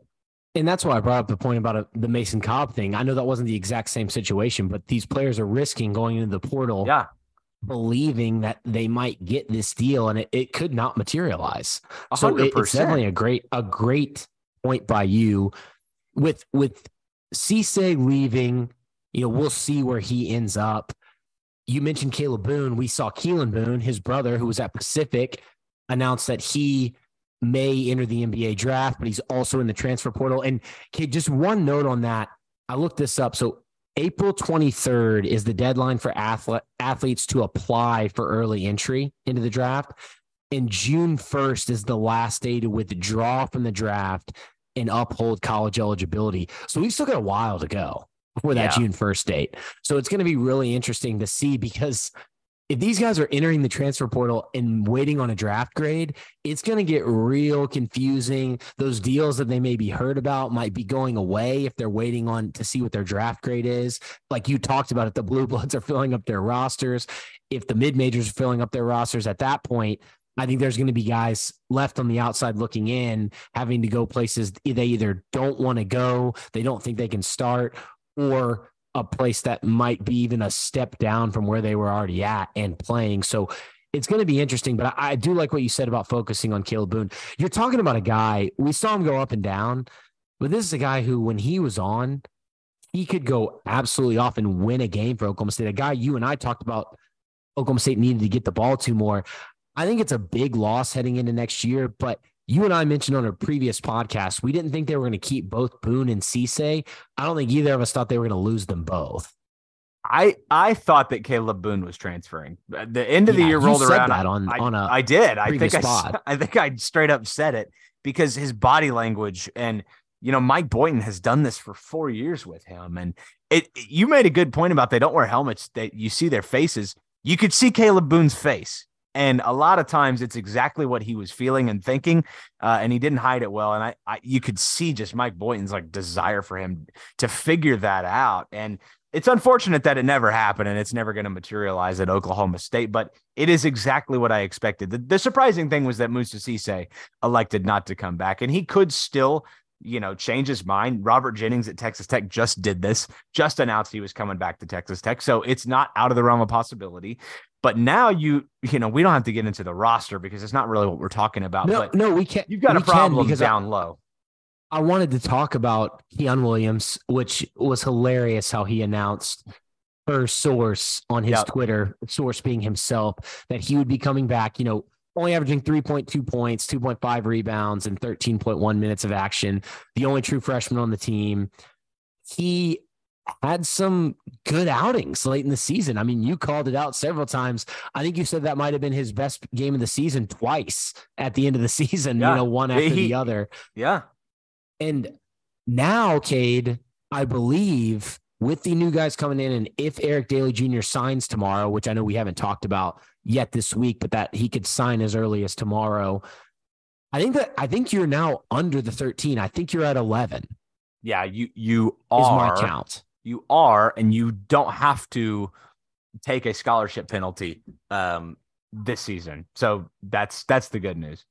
and that's why I brought up the point about uh the Mason Cobb thing. I know that wasn't the exact same situation, but these players are risking going into the portal, Yeah, believing that they might get this deal, and it, it could not materialize. a So it- it's definitely a great a great point by you. With with Cisse leaving, you know, we'll see where he ends up. You mentioned Kalib Boone. We saw Keylan Boone, his brother, who was at Pacific, announced that he may enter the NBA draft, but he's also in the transfer portal. And okay, just one note on that. I looked this up. So April 23rd is the deadline for athlete, athletes to apply for early entry into the draft. And June 1st is the last day to withdraw from the draft and uphold college eligibility. So we've still got a while to go before that Yeah. June 1st date. So it's going to be really interesting to see because if these guys are entering the transfer portal and waiting on a draft grade, it's going to get real confusing. Those deals that they may be heard about might be going away if they're waiting on to see what their draft grade is. Like you talked about, if the blue bloods are filling up their rosters, if the mid majors are filling up their rosters at that point, I think there's going to be guys left on the outside looking in, having to go places they either don't want to go, they don't think they can start, or a place that might be even a step down from where they were already at and playing. So it's going to be interesting, but I, I do like what you said about focusing on Kalib Boone. You're talking about a guy, we saw him go up and down, but this is a guy who, when he was on, he could go absolutely off and win a game for Oklahoma State. A guy you and I talked about Oklahoma State needed to get the ball to more. I think it's a big loss heading into next year, but you and I mentioned on a previous podcast, we didn't think they were going to keep both Boone and Cisse. I don't think either of us thought they were going to lose them both. I I thought that Kalib Boone was transferring. Uh, the end of the year rolled around. that on- I, on a I did. I think I, I think I straight up said it because his body language and you know Mike Boynton has done this for four years with him, and it. You made a good point about they don't wear helmets. That you see their faces. You could see Caleb Boone's face, and a lot of times it's exactly what he was feeling and thinking, uh, and he didn't hide it well. And I, I, you could see just Mike Boynton's like desire for him to figure that out, and it's unfortunate that it never happened and it's never going to materialize at Oklahoma State, but it is exactly what I expected. The, the surprising thing was that Moussa Cisse elected not to come back, and he could still, you know, change his mind. Robert Jennings at Texas Tech just did this, just announced he was coming back to Texas Tech. So it's not out of the realm of possibility. But now you, you know, we don't have to get into the roster because it's not really what we're talking about. No, but no, we can't. you've got a problem because I- down low. I wanted to talk about Quion Williams, which was hilarious how he announced per source on his Yep. Twitter, source being himself, that he would be coming back, you know, only averaging 3.2 points, 2.5 rebounds, and 13.1 minutes of action. The only true freshman on the team. He had some good outings late in the season. I mean, you called it out several times. I think you said that might have been his best game of the season twice at the end of the season, Yeah. you know, one after He- the other. Yeah. And now, Cade, I believe with the new guys coming in, and if Eric Dailey Jr. signs tomorrow, which I know we haven't talked about yet this week, but that he could sign as early as tomorrow. I think that I think you're now under the 13. I think you're at 11 Yeah. You, you is are. my count. you are and you don't have to take a scholarship penalty um this season so that's that's the good news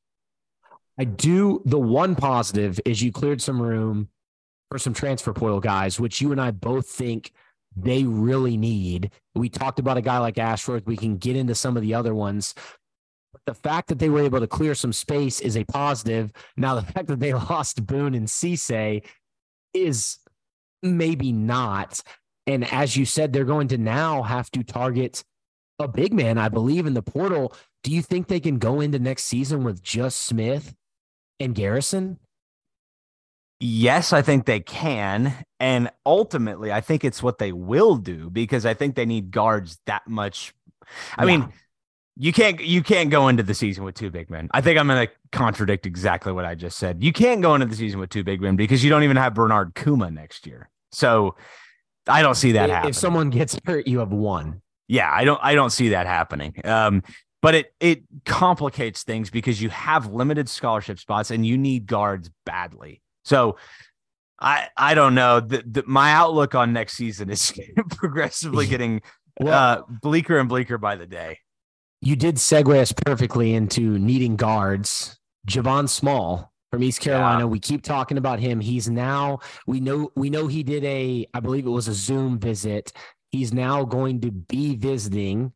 I do. The one positive is you cleared some room for some transfer portal guys, which you and I both think they really need. We talked about a guy like Ashworth. We can get into some of the other ones. But the fact that they were able to clear some space is a positive. Now, the fact that they lost Boone and Cisse is maybe not. And as you said, they're going to now have to target a big man, I believe, in the portal. Do you think they can go into next season with just Smith and Garrison? Yes i think they can and ultimately i think it's what they will do because i think they need guards that much i Yeah. mean you can't you can't go into the season with two big men i think i'm going to contradict exactly what i just said you can't go into the season with two big men because you don't even have bernard kouma next year so i don't see that If- happening if someone gets hurt, you have one. Yeah, I don't I don't see that happening. Um, but it it complicates things because you have limited scholarship spots and you need guards badly. So I I don't know. The, the, my outlook on next season is progressively getting Well- uh, bleaker and bleaker by the day. You did segue us perfectly into needing guards. Javon Small from East Carolina. We keep talking about him. He's now we know we know he did a I believe it was a Zoom visit. He's now going to be visiting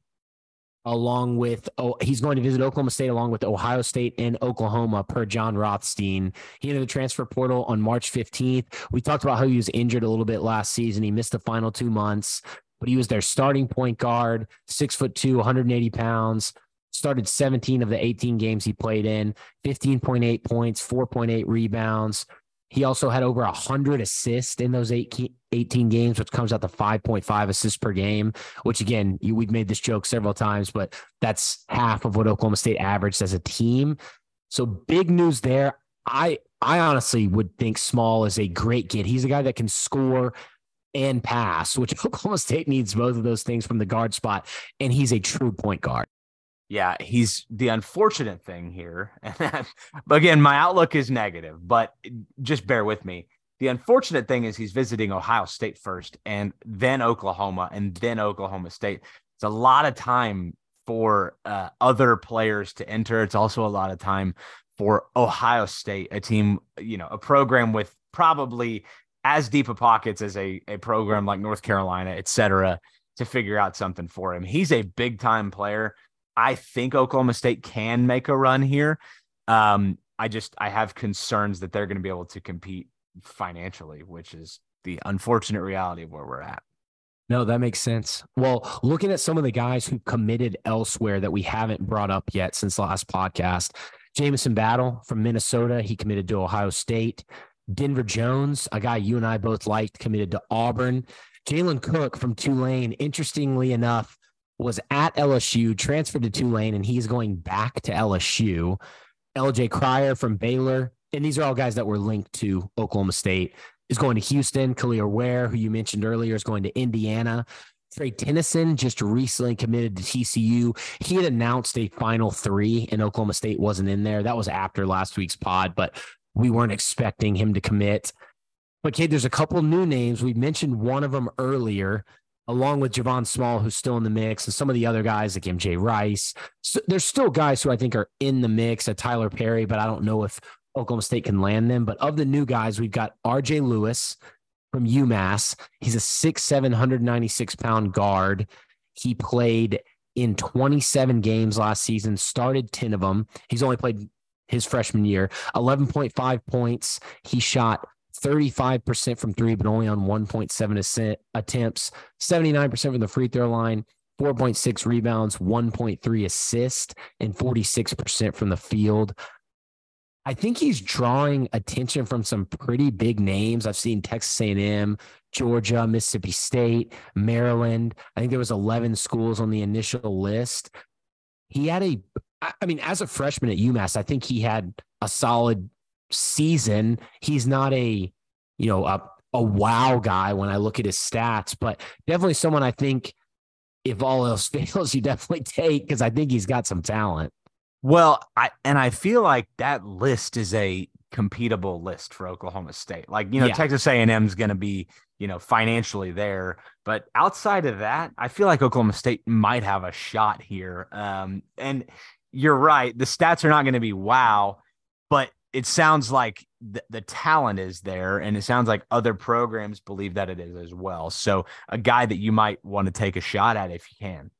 along with oh he's going to visit Oklahoma State along with Ohio State and Oklahoma per Jon Rothstein. He entered the transfer portal on March 15th. We talked about how he was injured a little bit last season. He missed the final two months, but he was their starting point guard, six foot two, 180 pounds. Started 17 of the 18 games he played in, 15.8 points, 4.8 rebounds. He also had over 100 assists in those eight, 18 games, which comes out to 5.5 assists per game, which again, you, we've made this joke several times, but that's half of what Oklahoma State averaged as a team. So big news there. I I honestly would think Small is a great kid. He's a guy that can score and pass, which Oklahoma State needs both of those things from the guard spot. And he's a true point guard. Yeah, he's the unfortunate thing here. And again, my outlook is negative, but just bear with me. The unfortunate thing is he's visiting Ohio State first and then Oklahoma and then Oklahoma State. It's a lot of time for uh, other players to enter. It's also a lot of time for Ohio State, a team, you know, a program with probably as deep a pockets as a, a program like North Carolina, et cetera, to figure out something for him. He's a big time player. I think Oklahoma State can make a run here. Um, I just I have concerns that they're going to be able to compete financially, which is the unfortunate reality of where we're at. No, that makes sense. Well, looking at some of the guys who committed elsewhere that we haven't brought up yet since the last podcast, Jamison Battle from Minnesota, he committed to Ohio State. Denver Jones, a guy you and I both liked, committed to Auburn. Jalen Cook from Tulane, interestingly enough, was at LSU, transferred to Tulane, and he's going back to LSU. LJ Cryer from Baylor, and these are all guys that were linked to Oklahoma State, is going to Houston. Kel'el Ware, who you mentioned earlier, is going to Indiana. Trey Tennyson just recently committed to TCU. He had announced a final three, and Oklahoma State wasn't in there. That was after last week's pod, but we weren't expecting him to commit. But Cade, there's a couple new names. We mentioned one of them earlier, along with Javon Small, who's still in the mix, and some of the other guys like MJ Rice. So there's still guys who I think are in the mix at Tyler Perry, but I don't know if Oklahoma State can land them. But of the new guys, we've got RJ Luis from UMass. He's a 6'7, 196 pound guard. He played in 27 games last season, started 10 of them. He's only played his freshman year, 11.5 points. He shot 35% from three, but only on 1.7 attempts, 79% from the free throw line, 4.6 rebounds, 1.3 assists, and 46% from the field. I think he's drawing attention from some pretty big names. I've seen Texas A&M, Georgia, Mississippi State, Maryland. I think there was 11 schools on the initial list. He had a I mean as a freshman at UMass, I think he had a solid season. He's not a, you know, a a wow guy when I look at his stats, but definitely someone I think if all else fails, you definitely take because I think he's got some talent. Well, I and I feel like that list is a competable list for Oklahoma State. Like, you know, yeah. Texas A&M is going to be, you know, financially there, but outside of that, I feel like Oklahoma State might have a shot here. Um, and you're right, the stats are not going to be wow, but it sounds like the, the talent is there and it sounds like other programs believe that it is as well. So, a guy that you might want to take a shot at if you can.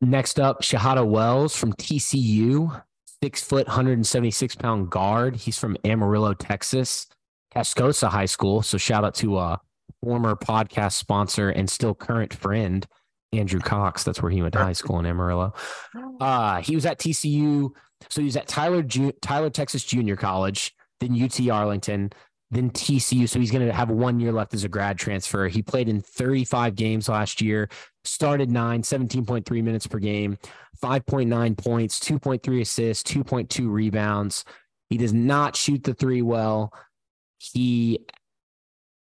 Next up, Shahada Wells from TCU, six foot, 176 pound guard. He's from Amarillo, Texas, Tascosa High School. So shout out to a former podcast sponsor and still current friend, Andrew Cox. That's where he went to high school in Amarillo. Uh, he was at TCU. So he's at Tyler, Ju- Tyler, Texas Junior College, then UT Arlington, then TCU. So he's going to have one year left as a grad transfer. He played in 35 games last year, started nine, 17.3 minutes per game, 5.9 points, 2.3 assists, 2.2 rebounds. He does not shoot the three well. He,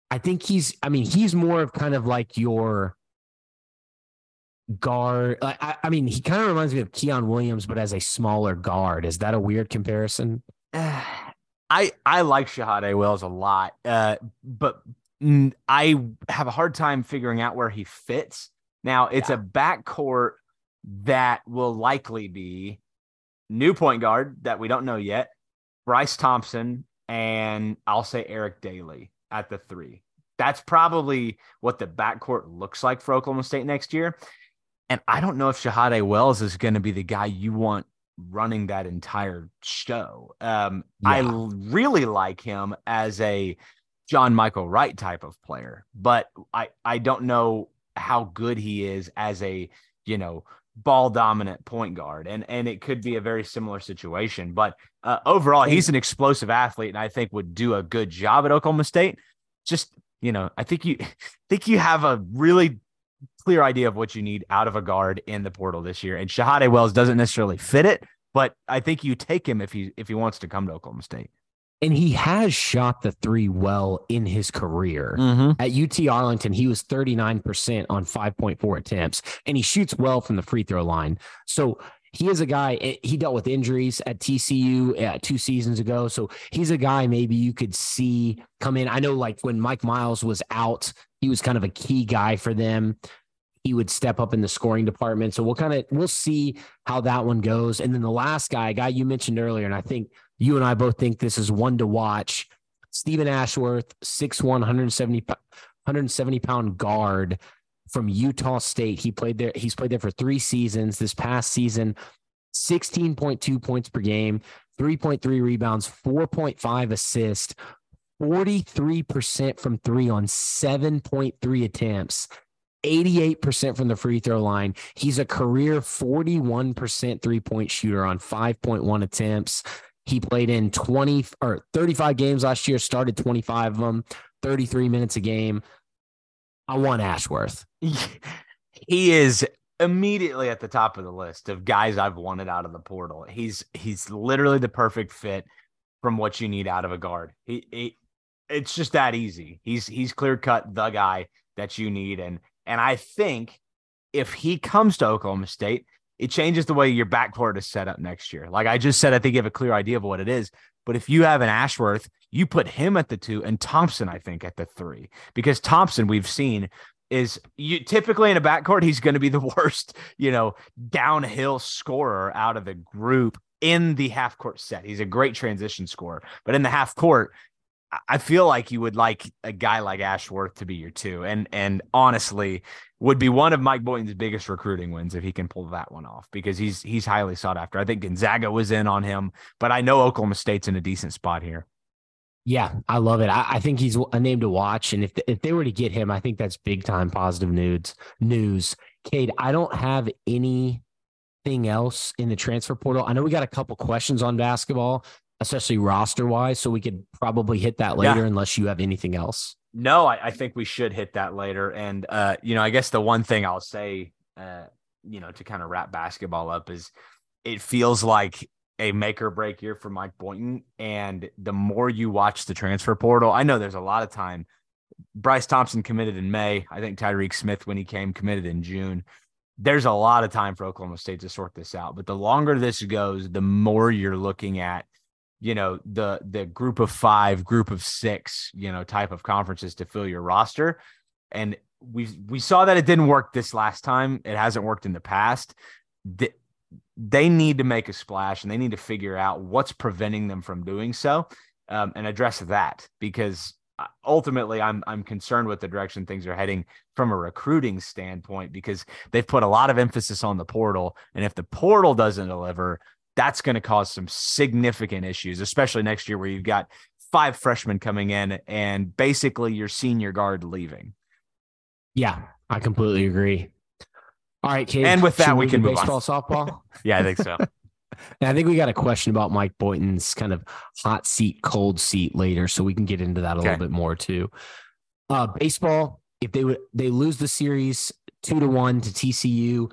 I think he's, I mean, he's more of kind of like your guard. I, I mean, he kind of reminds me of Quion Williams, but as a smaller guard. Is that a weird comparison? I I like Shahada Wells a lot, uh, but I have a hard time figuring out where he fits. Now it's yeah. a backcourt that will likely be new point guard that we don't know yet, Bryce Thompson, and I'll say Eric Dailey at the three. That's probably what the backcourt looks like for Oklahoma State next year. And I don't know if Shahada Wells is going to be the guy you want running that entire show. Um, yeah. I really like him as a John Michael Wright type of player, but I I don't know how good he is as a you know ball dominant point guard, and and it could be a very similar situation. But uh, overall, he's an explosive athlete, and I think would do a good job at Oklahoma State. Just you know, I think you think you have a really clear idea of what you need out of a guard in the portal this year. And Shahada Wells doesn't necessarily fit it, but I think you take him if he if he wants to come to Oklahoma State. And he has shot the three well in his career. Mm-hmm. At UT Arlington, he was 39% on 5.4 attempts, and he shoots well from the free throw line. So he is a guy, eh, he dealt with injuries at TCU uh, two seasons ago. So he's a guy maybe you could see come in. I know, like when Mike Miles was out, he was kind of a key guy for them he would step up in the scoring department. So we'll kind of we'll see how that one goes. And then the last guy, guy you mentioned earlier, and I think you and I both think this is one to watch. Steven Ashworth, 6'1, 170, 170 pound guard from Utah State. He played there, he's played there for three seasons. This past season, 16.2 points per game, 3.3 rebounds, 4.5 assists, 43% from three on 7.3 attempts. 88% from the free throw line. He's a career 41% three point shooter on 5.1 attempts. He played in 20 or 35 games last year, started 25 of them, 33 minutes a game. I want Ashworth. He is immediately at the top of the list of guys I've wanted out of the portal. He's he's literally the perfect fit from what you need out of a guard. He, he it's just that easy. He's he's clear cut the guy that you need and and I think if he comes to Oklahoma State, it changes the way your backcourt is set up next year. Like I just said, I think you have a clear idea of what it is. But if you have an Ashworth, you put him at the two and Thompson, I think, at the three, because Thompson, we've seen is you typically in a backcourt, he's going to be the worst, you know, downhill scorer out of the group in the half court set. He's a great transition scorer, but in the half court, I feel like you would like a guy like Ashworth to be your two, and and honestly, would be one of Mike Boynton's biggest recruiting wins if he can pull that one off because he's he's highly sought after. I think Gonzaga was in on him, but I know Oklahoma State's in a decent spot here. Yeah, I love it. I, I, think he's a name to watch, and if if they were to get him, I think that's big time positive news. News, Cade. I don't have anything else in the transfer portal. I know we got a couple questions on basketball, especially roster wise, so we could probably hit that later, yeah. unless you have anything else. No, I, I, think we should hit that later. And uh, you know, I guess the one thing I'll say, uh, you know, to kind of wrap basketball up is, it feels like a make or break year for Mike Boynton. And the more you watch the transfer portal, I know there's a lot of time. Bryce Thompson committed in May. I think Tyreek Smith, when he came, committed in June. There's a lot of time for Oklahoma State to sort this out. But the longer this goes, the more you're looking at, you know, the the group of five, group of six, you know, type of conferences to fill your roster. And we we saw that it didn't work this last time. It hasn't worked in the past. The, they need to make a splash and they need to figure out what's preventing them from doing so um, and address that because uh, ultimately I'm I'm concerned with the direction things are heading from a recruiting standpoint because they've put a lot of emphasis on the portal and if the portal doesn't deliver that's going to cause some significant issues especially next year where you've got five freshmen coming in and basically your senior guard leaving. Yeah, I completely agree. All right, Cade. And with that, we can move baseball, on. softball. yeah, I think so. I think we got a question about Mike Boynton's kind of hot seat, cold seat later, so we can get into that a okay. little bit more too. Uh, baseball, if they would they lose the series two to one to TCU,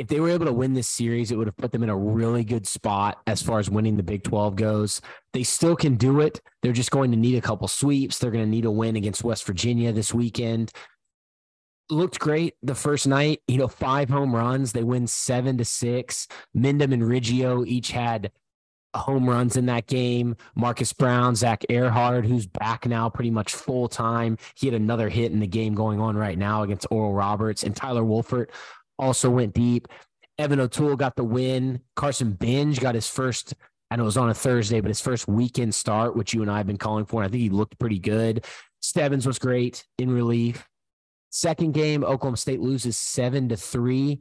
if they were able to win this series, it would have put them in a really good spot as far as winning the Big 12 goes. They still can do it. They're just going to need a couple sweeps. They're going to need a win against West Virginia this weekend looked great the first night. You know, five home runs. They win seven to six. Mendham and Riggio each had home runs in that game. Marcus Brown, Zach Ehrhard, who's back now pretty much full time. He had another hit in the game going on right now against Oral Roberts. And Tyler Wulfert also went deep. Evan O'Toole got the win. Carson Benge got his first, know it was on a Thursday, but his first weekend start, which you and I have been calling for. And I think he looked pretty good. Stebbins was great in relief. Second game, Oklahoma State loses seven to three.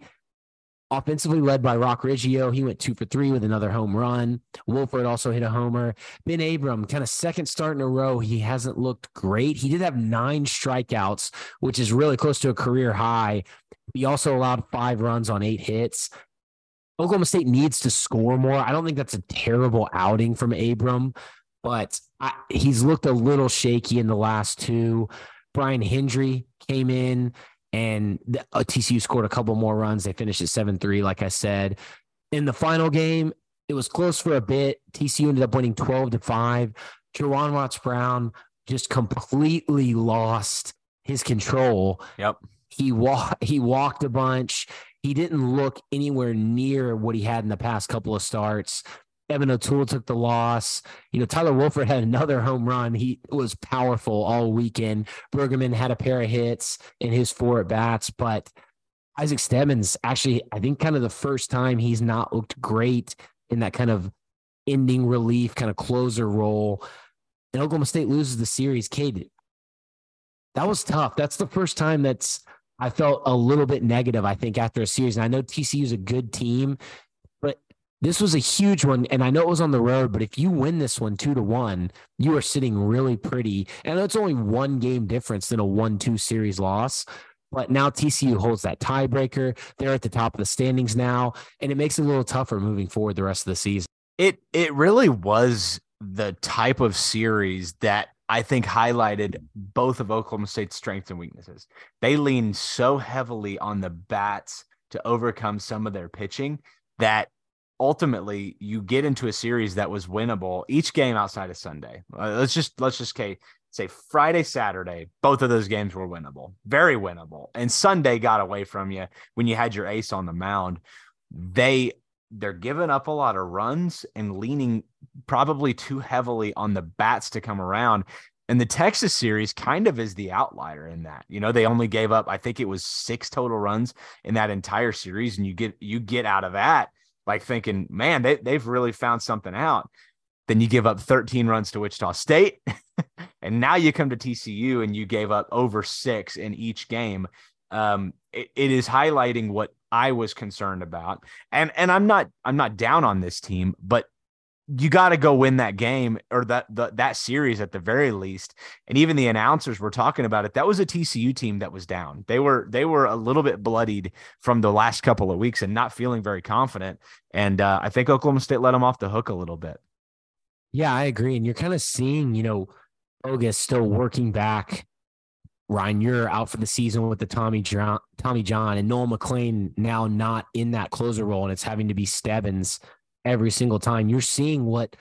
Offensively led by Roc Riggio. He went two for three with another home run. Wulfert also hit a homer. Ben Abram, kind of second start in a row. He hasn't looked great. He did have nine strikeouts, which is really close to a career high. He also allowed five runs on eight hits. Oklahoma State needs to score more. I don't think that's a terrible outing from Abram, but I, he's looked a little shaky in the last two. Brian Hendry came in and the, uh, TCU scored a couple more runs. They finished at 7 3, like I said. In the final game, it was close for a bit. TCU ended up winning 12 to 5. Juaron Watts Brown just completely lost his control. Yep. He walked he walked a bunch. He didn't look anywhere near what he had in the past couple of starts. Evan O'Toole took the loss. You know, Tyler Wulfert had another home run. He was powerful all weekend. Bergerman had a pair of hits in his four at bats, but Isaac Stebbins actually, I think, kind of the first time he's not looked great in that kind of ending relief, kind of closer role. And Oklahoma State loses the series. Cade, that was tough. That's the first time that's I felt a little bit negative, I think, after a series. And I know TCU is a good team, but this was a huge one. And I know it was on the road, but if you win this one two to one, you are sitting really pretty. And it's only one game difference than a one two series loss. But now TCU holds that tiebreaker. They're at the top of the standings now, and it makes it a little tougher moving forward the rest of the season. It it really was the type of series that I think highlighted both of Oklahoma State's strengths and weaknesses. They leaned so heavily on the bats to overcome some of their pitching that ultimately you get into a series that was winnable each game outside of Sunday. Uh, let's just let's just say say Friday, Saturday, both of those games were winnable, very winnable. And Sunday got away from you when you had your ace on the mound. They they're giving up a lot of runs and leaning probably too heavily on the bats to come around. And the Texas series kind of is the outlier in that. You know, they only gave up, I think it was six total runs in that entire series. And you get you get out of that like thinking, man, they, they've really found something out. Then you give up 13 runs to Wichita State. and now you come to TCU and you gave up over six in each game. Um, it, it is highlighting what I was concerned about. And and I'm not I'm not down on this team, but you got to go win that game or that the, that series at the very least. And even the announcers were talking about it. That was a TCU team that was down. They were they were a little bit bloodied from the last couple of weeks and not feeling very confident. And uh, I think Oklahoma State let them off the hook a little bit. Yeah, I agree. And you're kind of seeing, you know, Bogus still working back. Ryan, you're out for the season with the Tommy John, Tommy John, and Nolan McLean now not in that closer role, and it's having to be Stebbins every single time. You're seeing what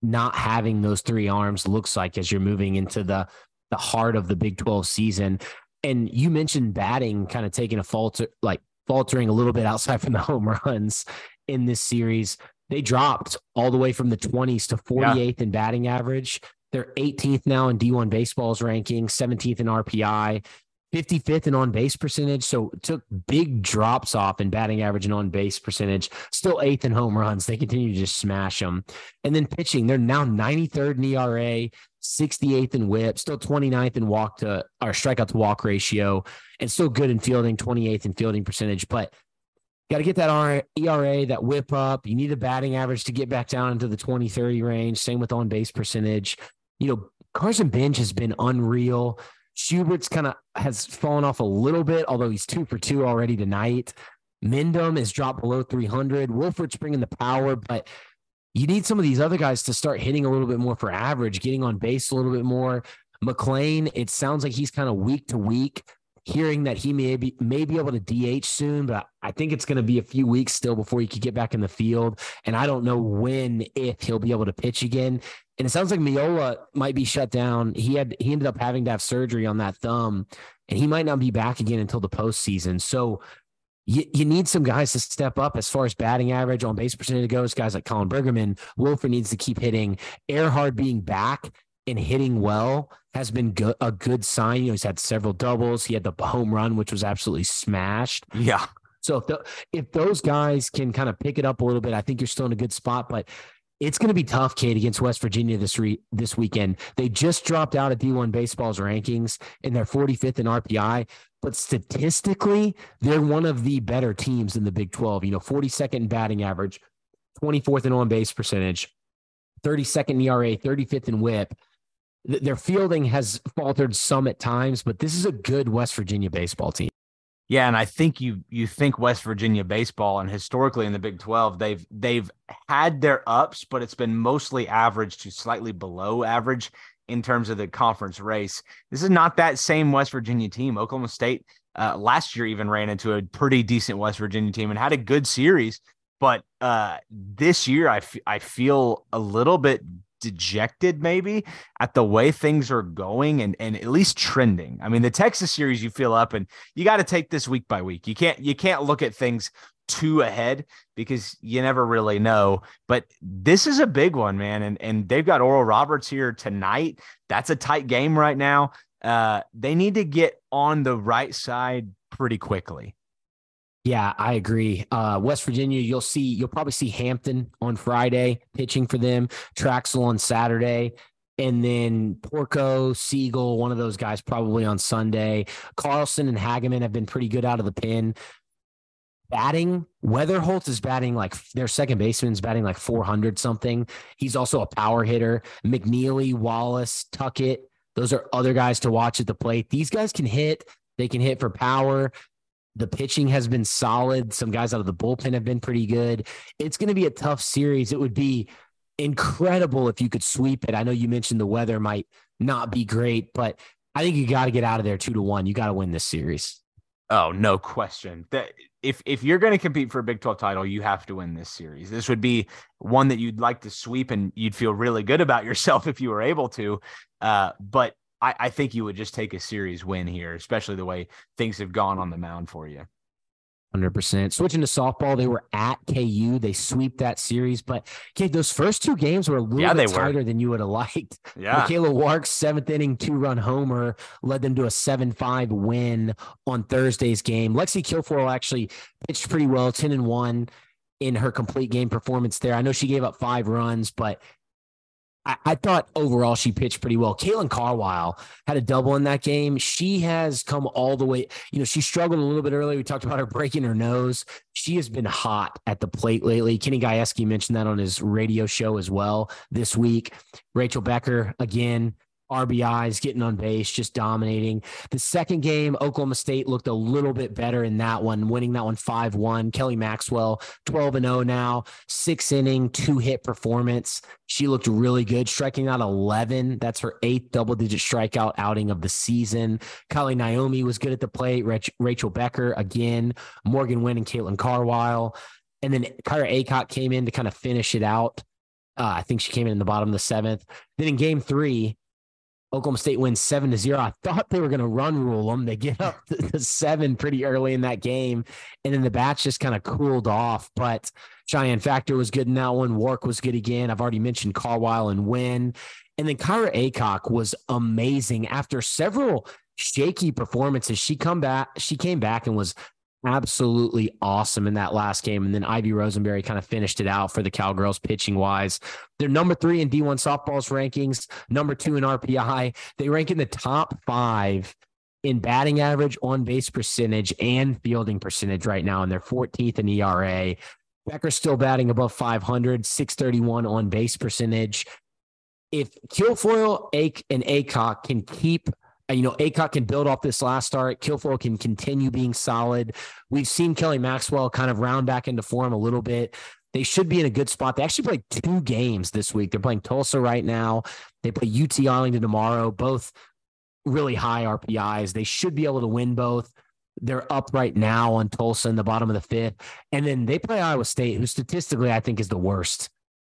not having those three arms looks like as you're moving into the the heart of the Big 12 season. And you mentioned batting kind of taking a falter, like faltering a little bit outside from the home runs in this series. They dropped all the way from the 20s to 48th yeah. in batting average. They're 18th now in D1 baseball's ranking, 17th in RPI. 55th in on base percentage. So took big drops off in batting average and on base percentage. Still eighth in home runs. They continue to just smash them. And then pitching, they're now 93rd in ERA, 68th in whip, still 29th in walk to or strikeout to walk ratio, and still good in fielding, 28th in fielding percentage. But got to get that ERA, that whip up. You need a batting average to get back down into the 20 30 range. Same with on base percentage. You know, Carson Benge has been unreal. Schubert's kind of has fallen off a little bit, although he's two for two already tonight. Mendham has dropped below 300. Wilford's bringing the power, but you need some of these other guys to start hitting a little bit more for average, getting on base a little bit more. McLean, it sounds like he's kind of week to week. Hearing that he may be may be able to DH soon, but I think it's going to be a few weeks still before he could get back in the field. And I don't know when, if he'll be able to pitch again. And it sounds like Miola might be shut down. He had he ended up having to have surgery on that thumb, and he might not be back again until the postseason. So you, you need some guys to step up as far as batting average on base percentage goes. Guys like Colin Bergerman, Wilford needs to keep hitting. Ehrhard being back and hitting well has been good, a good sign. You know, he's had several doubles. He had the home run, which was absolutely smashed. Yeah. So if the, if those guys can kind of pick it up a little bit, I think you're still in a good spot. But it's going to be tough, Cade, against West Virginia this re- this weekend. They just dropped out of D1 baseball's rankings and they're 45th in RPI, but statistically, they're one of the better teams in the Big 12. You know, 42nd in batting average, 24th in on base percentage, 32nd in ERA, 35th in WHIP. Their fielding has faltered some at times, but this is a good West Virginia baseball team. Yeah, and I think you you think West Virginia baseball and historically in the Big 12, they've they've had their ups, but it's been mostly average to slightly below average in terms of the conference race. This is not that same West Virginia team. Oklahoma State uh, last year even ran into a pretty decent West Virginia team and had a good series, but uh, this year I, f- I feel a little bit dejected maybe at the way things are going and and at least trending. I mean, the Texas series you feel up and you got to take this week by week. You can't you can't look at things too ahead because you never really know. But this is a big one, man. And and they've got Oral Roberts here tonight. That's a tight game right now. Uh, they need to get on the right side pretty quickly. Yeah, I agree. Uh, West Virginia, you'll see, you'll probably see Hampton on Friday pitching for them, Traxel on Saturday, and then Porco, Siegel, one of those guys probably on Sunday. Carlson and Hageman have been pretty good out of the pin. batting. Wetherholt is batting like their second baseman's batting like 400 something. He's also a power hitter. McNeely, Wallace, Tuckett. Those are other guys to watch at the plate. These guys can hit. They can hit for power. The pitching has been solid. Some guys out of the bullpen have been pretty good. It's going to be a tough series. It would be incredible if you could sweep it. I know you mentioned the weather might not be great, but I think you got to get out of there two to one. You got to win this series. Oh, no question. That if if you're going to compete for a Big 12 title, you have to win this series. This would be one that you'd like to sweep and you'd feel really good about yourself if you were able to. Uh, but I, I think you would just take a series win here, especially the way things have gone on the mound for you. 100%. Switching to softball, they were at KU. They sweep that series. But, okay, those first two games were a little Yeah, bit they were. tighter than you would have liked. Yeah. Michaela Wark's seventh inning two run homer led them to a 7 5 win on Thursday's game. Lexi Kilfoyle actually pitched pretty well, 10 and 1 in her complete game performance there. I know she gave up five runs, but I, thought overall she pitched pretty well. Kaylin Carwile had a double in that game. She has come all the way. You know, she struggled a little bit earlier. We talked about her breaking her nose. She has been hot at the plate lately. Kenny Gajewski mentioned that on his radio show as well this week. Rachel Becker, again, RBIs, getting on base, just dominating. The second game, Oklahoma State looked a little bit better in that one, winning that one 5 1. Kelly Maxwell, 12 and 0 now, six inning, two hit performance. She looked really good, striking out 11. That's her eighth double digit strikeout outing of the season. Kylie Naomi was good at the plate. Rach- Rachel Becker again, Morgan Wynn and Caitlin Carwile. And then Kyra Acock came in to kind of finish it out. Uh, I think she came in in the bottom of the seventh. Then in game three, Oklahoma State wins seven to zero. I thought they were going to run rule them. They get up to, seven pretty early in that game, and then the bats just kind of cooled off. But Cheyenne Factor was good in that one. Wark was good again. I've already mentioned Carwile and Win, and then Kyra Acock was amazing after several shaky performances. She come back. She came back and was absolutely awesome in that last game. And then Ivy Rosenberry kind of finished it out for the Cowgirls pitching wise. They're number three in D1 softballs rankings, number two in RPI. They rank in the top five in batting average, on base percentage, and fielding percentage right now. And they're 14th in ERA. Becker's still batting above 500, 631 on base percentage. If Kilfoyle, Ake, and Acock can keep you know, Acock can build off this last start. Kilfoyle can continue being solid. We've seen Kelly Maxwell kind of round back into form a little bit. They should be in a good spot. They actually play two games this week. They're playing Tulsa right now. They play UT Arlington tomorrow. Both really high RPIs. They should be able to win both. They're up right now on Tulsa in the bottom of the fifth. And then they play Iowa State, who statistically I think is the worst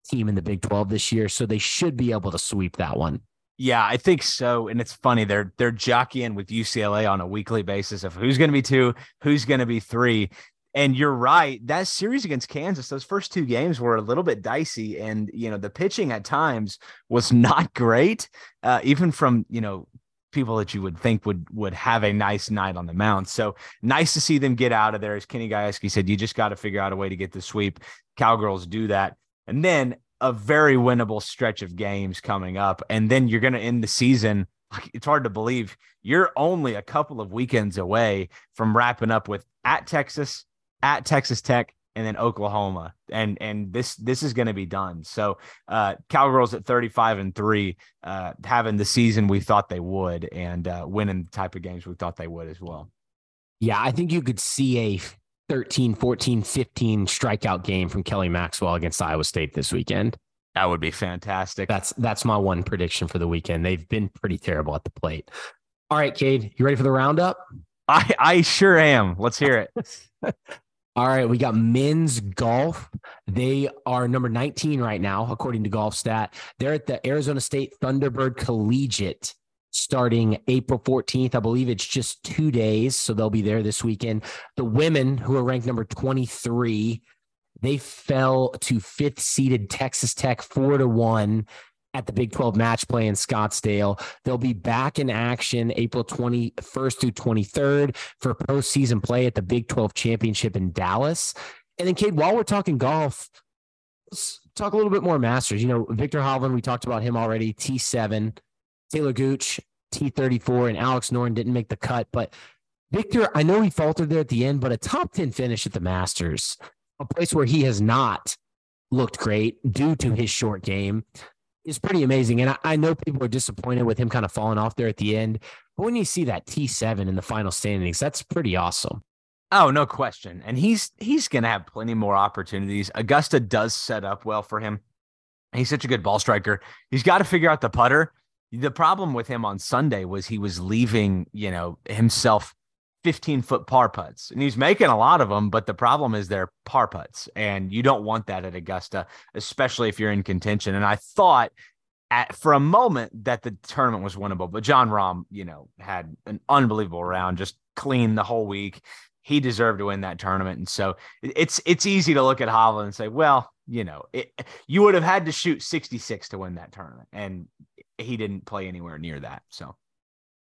team in the Big 12 this year. So they should be able to sweep that one. Yeah, I think so. And it's funny they're they're jockeying with UCLA on a weekly basis of who's going to be two, who's going to be three. And you're right. That series against Kansas, those first two games were a little bit dicey, and you know the pitching at times was not great, uh, even from you know people that you would think would would have a nice night on the mound. So nice to see them get out of there. As Kenny Gajewski said, you just got to figure out a way to get the sweep. Cowgirls do that, and then a very winnable stretch of games coming up, and then you're going to end the season. It's hard to believe you're only a couple of weekends away from wrapping up with at Texas, at Texas Tech, and then Oklahoma. And and this this is going to be done. So uh Cowgirls at 35 and 3 uh having the season we thought they would and uh winning the type of games we thought they would as well. Yeah, I think you could see a 13, 14, 15 strikeout game from Kelly Maxwell against Iowa State this weekend. That would be fantastic. That's that's my one prediction for the weekend. They've been pretty terrible at the plate. All right, Cade, you ready for the roundup? I I sure am. Let's hear it. All right, we got men's golf. They are number 19 right now, according to Golf Stat. They're at the Arizona State Thunderbird Collegiate starting April 14th. I believe it's just two days, so they'll be there this weekend. The women, who are ranked number 23, they fell to fifth seeded Texas Tech four to one at the Big 12 match play in Scottsdale. They'll be back in action April 21st through 23rd for postseason play at the Big 12 championship in Dallas. And then, Cade, while we're talking golf, let's talk a little bit more Masters. You know, Viktor Hovland, we talked about him already, T7, Talor Gooch, T34, and Alex Norton didn't make the cut, but Viktor, I know he faltered there at the end, but a top 10 finish at the Masters, a place where he has not looked great due to his short game, is pretty amazing. And I, I know people are disappointed with him kind of falling off there at the end. But when you see that T7 in the final standings, that's pretty awesome. Oh, no question. And he's he's going to have plenty more opportunities. Augusta does set up well for him. He's such a good ball striker. He's got to figure out the putter. The problem with him on Sunday was he was leaving, you know, himself 15 foot par putts and he's making a lot of them but the problem is they're par putts and you don't want that at augusta especially if you're in contention and i thought at for a moment that the tournament was winnable but Jon Rahm you know had an unbelievable round just clean the whole week. He deserved to win that tournament and so it's it's easy to look at Hovland and say well you know it, you would have had to shoot 66 to win that tournament and he didn't play anywhere near that so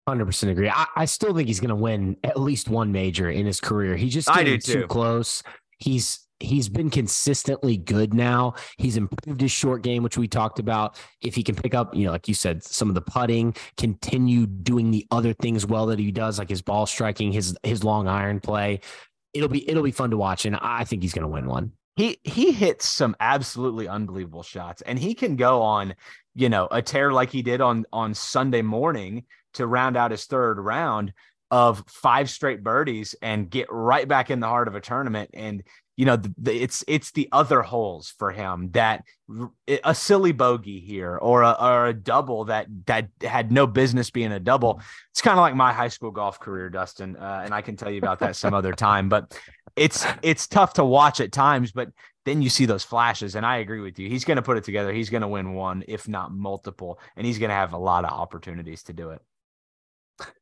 Hundred percent agree. I, I, still think he's going to win at least one major in his career. He just too too. close. He's he's been consistently good now. He's improved his short game, which we talked about. If he can pick up, you know, like you said, some of the putting, continue doing the other things well that he does, like his ball striking, his his long iron play, it'll be it'll be fun to watch, and I think he's going to win one. He he hits some absolutely unbelievable shots, and he can go on, you know, a tear like he did on on Sunday morning to round out his third round of five straight birdies and get right back in the heart of a tournament. And you know the, the, it's it's the other holes for him that a silly bogey here or a, or a double that that had no business being a double. It's kind of like my high school golf career dustin uh, and i can tell you about that some other time but it's it's tough to watch at times but then you see those flashes and i agree with you he's going to put it together he's going to win one if not multiple and he's going to have a lot of opportunities to do it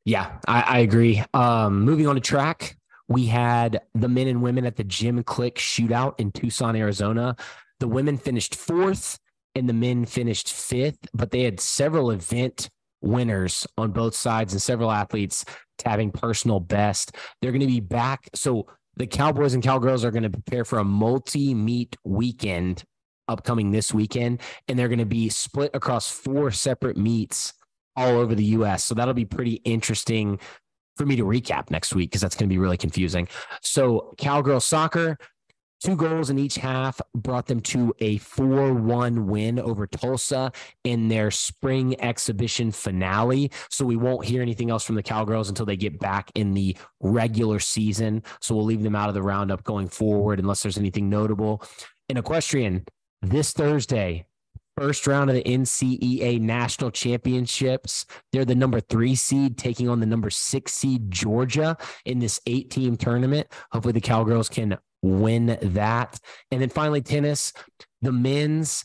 yeah, I, I agree. Um, moving on to track, we had the men and women at the Jim Click shootout in Tucson, Arizona. The women finished fourth and the men finished fifth, but they had several event winners on both sides and several athletes having personal best. They're going to be back. So the Cowboys and Cowgirls are going to prepare for a multi meet weekend upcoming this weekend, and they're going to be split across four separate meets all over the US. So that'll be pretty interesting for me to recap next week because that's going to be really confusing. So, Cowgirl soccer, two goals in each half brought them to a 4 1 win over Tulsa in their spring exhibition finale. So, we won't hear anything else from the Cowgirls until they get back in the regular season. So, we'll leave them out of the roundup going forward unless there's anything notable. In equestrian, this Thursday, first round of the NCEA national championships. They're the number three seed taking on the number six seed Georgia in this eight team tournament. Hopefully, the Cowgirls can win that. And then finally, tennis, the men's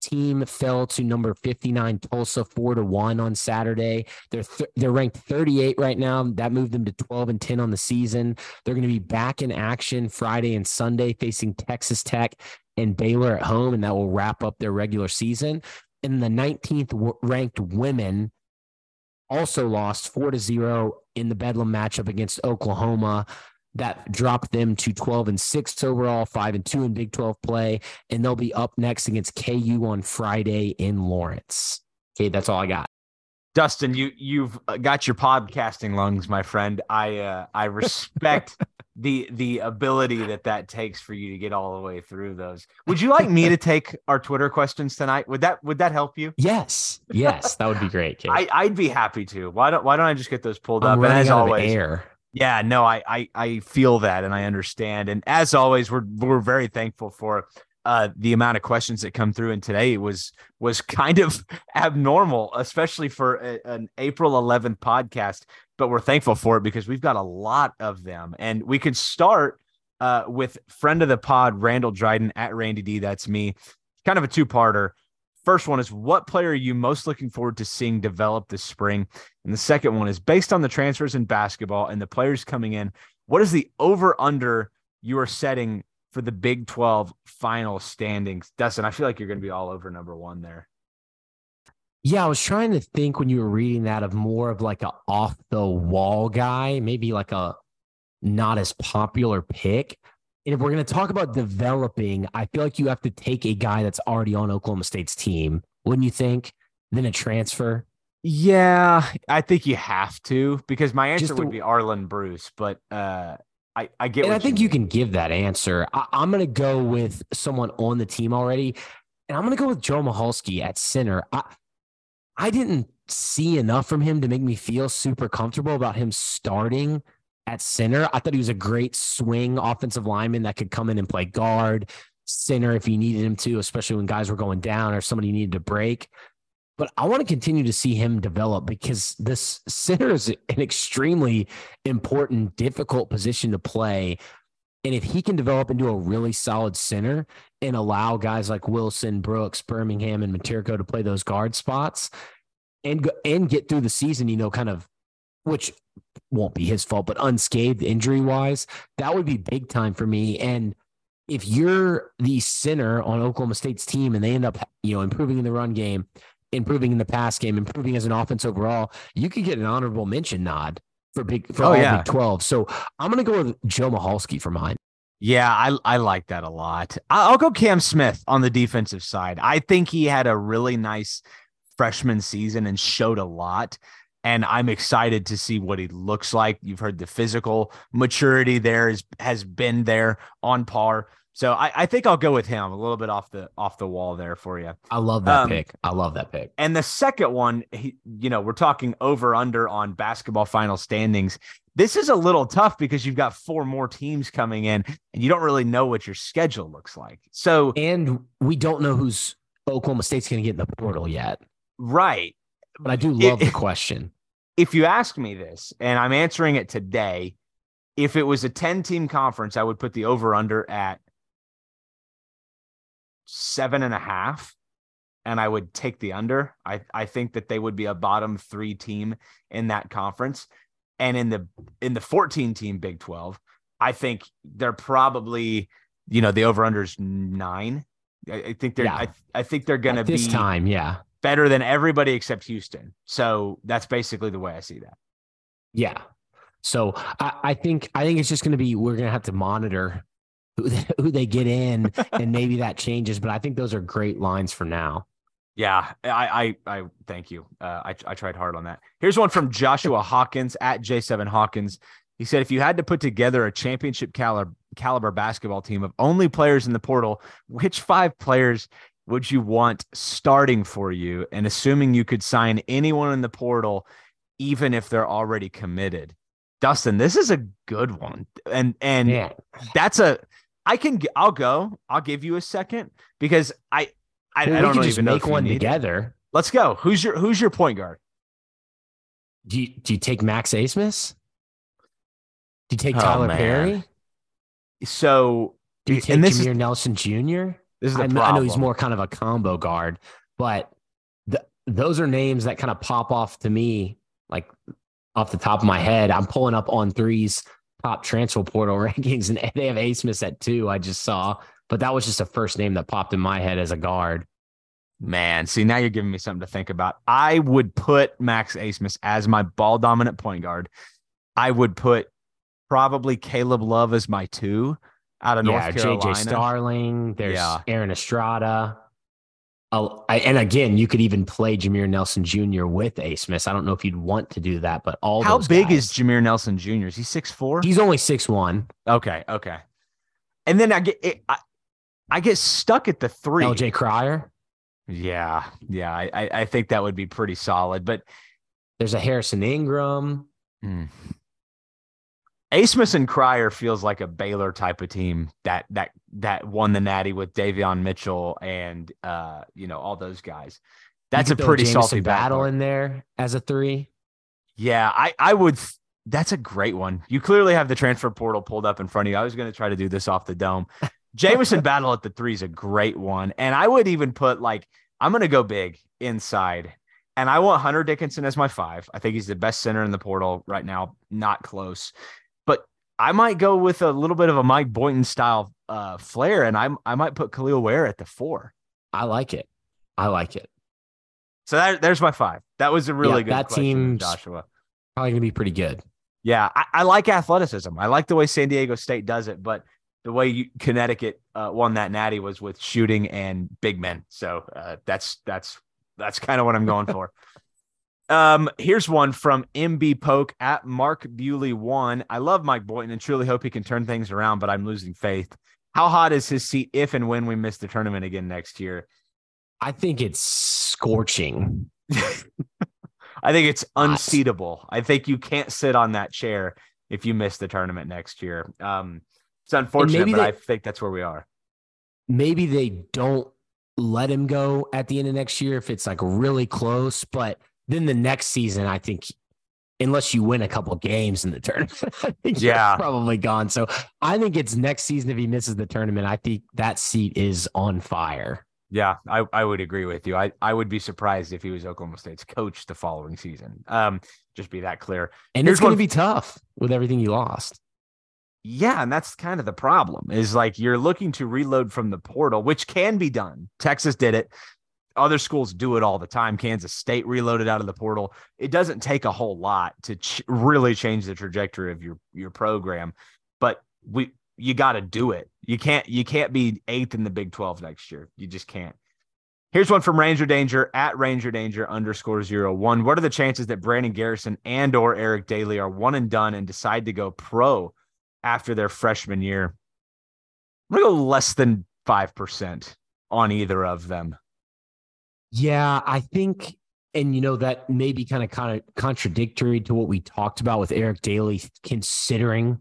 team fell to number 59 Tulsa 4 to 1 on Saturday. They're th- they're ranked 38 right now. That moved them to 12 and 10 on the season. They're going to be back in action Friday and Sunday facing Texas Tech and Baylor at home, and that will wrap up their regular season. And the 19th ranked women also lost four to zero in the Bedlam matchup against Oklahoma. That dropped them to 12 and six overall, five and two in Big 12 play. And they'll be up next against KU on Friday in Lawrence. Okay, that's all I got. Dustin, you you've got your podcasting lungs, my friend. I uh, I respect the the ability that that takes for you to get all the way through those. Would you like me to take our Twitter questions tonight? Would that would that help you? Yes, yes, that would be great. Cade. I I'd be happy to. Why don't Why don't I just get those pulled I'm up? And as always, air. Yeah, no, I, I I feel that and I understand. And as always, we're we're very thankful for uh, the amount of questions that come through and today was was kind of abnormal especially for a, an april 11th podcast but we're thankful for it because we've got a lot of them and we could start uh, with friend of the pod randall dryden at randy d that's me kind of a two-parter first one is what player are you most looking forward to seeing develop this spring and the second one is based on the transfers in basketball and the players coming in what is the over under you are setting for the Big 12 final standings. Dustin, I feel like you're going to be all over number one there. Yeah, I was trying to think when you were reading that of more of like a off the wall guy, maybe like a not as popular pick. And if we're going to talk about developing, I feel like you have to take a guy that's already on Oklahoma State's team, wouldn't you think? Then a transfer. Yeah, I think you have to because my answer Just would be Arland Bruce, but uh, I I get. and I think you, mean. can give that answer. I, I'm going to go with someone on the team already, and I'm going to go with Joe Michalski at center. I I didn't see enough from him to make me feel super comfortable about him starting at center. I thought he was a great swing offensive lineman that could come in and play guard, center if you needed him to, especially when guys were going down or somebody needed to break. But I want to continue to see him develop because this center is an extremely important, difficult position to play. And if he can develop into a really solid center and allow guys like Wilson, Brooks, Birmingham, and Miterko to play those guard spots and and get through the season, you know, kind of which won't be his fault, but unscathed injury wise, that would be big time for me. And if you're the center on Oklahoma State's team and they end up, you know, improving in the run game, improving in the pass game, improving as an offense overall, you could get an honorable mention nod for big for Oh, all yeah. Big 12. So I'm gonna go with Joe Michalski for mine. Yeah, I I like that a lot. I'll go Cam Smith on the defensive side. I think he had a really nice freshman season and showed a lot. And I'm excited to see what he looks like. You've heard the physical maturity there is has been there on par. So I, I think I'll go with him a little bit off the off the wall there for you. I love that Um, pick. I love that pick. And the second one, he, you know, we're talking over under on basketball final standings. This is a little tough because you've got four more teams coming in and you don't really know what your schedule looks like. So, And we don't know who's Oklahoma State's gonna get in the portal yet. right. But I do love the question. If you ask me this, and I'm answering it today, if it was a 10 team conference, I would put the over under at seven and a half. And I would take the under. I, I think that they would be a bottom three team in that conference. And in the in the 14 team Big 12, I think they're probably, you know, the over under's nine. I, I think they're Yeah. I, I think they're gonna At this be time, yeah. Better than everybody except Houston. So that's basically the way I see that. Yeah. So I, I think I think it's just going to be we're going to have to monitor who they, who they get in, and maybe that changes. But I think those are great lines for now. Yeah, I I, I thank you. Uh, I I tried hard on that. Here's one from Joshua Hawkins at J7 Hawkins. He said, if you had to put together a championship caliber caliber basketball team of only players in the portal, which five players would you want starting for you? And assuming you could sign anyone in the portal, even if they're already committed. Dustin, this is a good one. And and Yeah. that's a I can I'll go. I'll give you a second because I I, Well, I don't just even know make one need it. together. Let's go. Who's your who's your point guard? Do you, do you take Max Abmas? Do you take Oh, Tyler man. Perry? So Do you and take this is- Jameer Nelson Jr.? This is the I. I know he's more kind of a combo guard, but th- those are names that kind of pop off to me, like off the top of my head. I'm pulling up on threes top transfer portal rankings, and they have A Smith at two. I just saw, but that was just a first name that popped in my head as a guard. Man, see now you're giving me something to think about. I would put Max Abmas as my ball dominant point guard. I would put probably Caleb Love as my two out of yeah, North Carolina. JJ Starling. There's Yeah. Aaron Estrada. Oh, I, and again, you could even play Jameer Nelson Jr. with A Smith. I don't know if you'd want to do that, but all How big guys- is Jameer Nelson Jr.? Is he six four? he's only six one. Okay, okay. And then I get it, I, I get stuck at the three. LJ Cryer. Yeah, yeah. I, I I think that would be pretty solid. But There's a Harrison Ingram. Hmm. Abmas and Cryer feels like a Baylor type of team that that that won the Natty with Davion Mitchell and uh you know all those guys. That's a pretty Jamison salty battle battle. in there as a three. Yeah, I I would. th- That's a great one. You clearly have the transfer portal pulled up in front of you. I was going to try to do this off the dome. Jamison Battle at the three is a great one, and I would even put like I'm going to go big inside, and I want Hunter Dickinson as my five. I think he's the best center in the portal right now, not close. I might go with a little bit of a Mike Boynton style uh, flair, and I I might put Kel'el Ware at the four. I like it. I like it. So that, there's my five. That was a really Yeah, good that team's- Joshua. Probably gonna be pretty good. Yeah, I, I like athleticism. I like the way San Diego State does it, but the way you, Connecticut uh, won that natty was with shooting and big men. So uh, that's that's that's kind of what I'm going for. Um, here's one from MB Poke at Mark Bewley one. I love Mike Boynton and truly hope he can turn things around, but I'm losing faith. How hot is his seat if and when we miss the tournament again next year? I think it's scorching. I think it's unseatable. I think you can't sit on that chair if you miss the tournament next year. Um, it's unfortunate, but they, I think that's where we are. Maybe they don't let him go at the end of next year if it's like really close, but then the next season, I think, unless you win a couple games in the tournament, I think yeah, probably gone. So I think it's next season if he misses the tournament. I think that seat is on fire. Yeah, I, I would agree with you. I, I would be surprised if he was Oklahoma State's coach the following season. Um, just be that clear. And Here's it's going to be tough with everything you lost. Yeah, and that's kind of the problem is like you're looking to reload from the portal, which can be done. Texas did it. Other schools do it all the time. Kansas State reloaded out of the portal. It doesn't take a whole lot to ch- really change the trajectory of your your program, but we you got to do it. You can't you can't be eighth in the Big 12 next year. You just can't. Here's one from Ranger Danger at Ranger Danger underscore zero one. What are the chances that Brandon Garrison and or Eric Dailey are one and done and decide to go pro after their freshman year? I'm gonna go less than five percent on either of them. Yeah, I think, and you know that may be kind of kind of contradictory to what we talked about with Eric Dailey, considering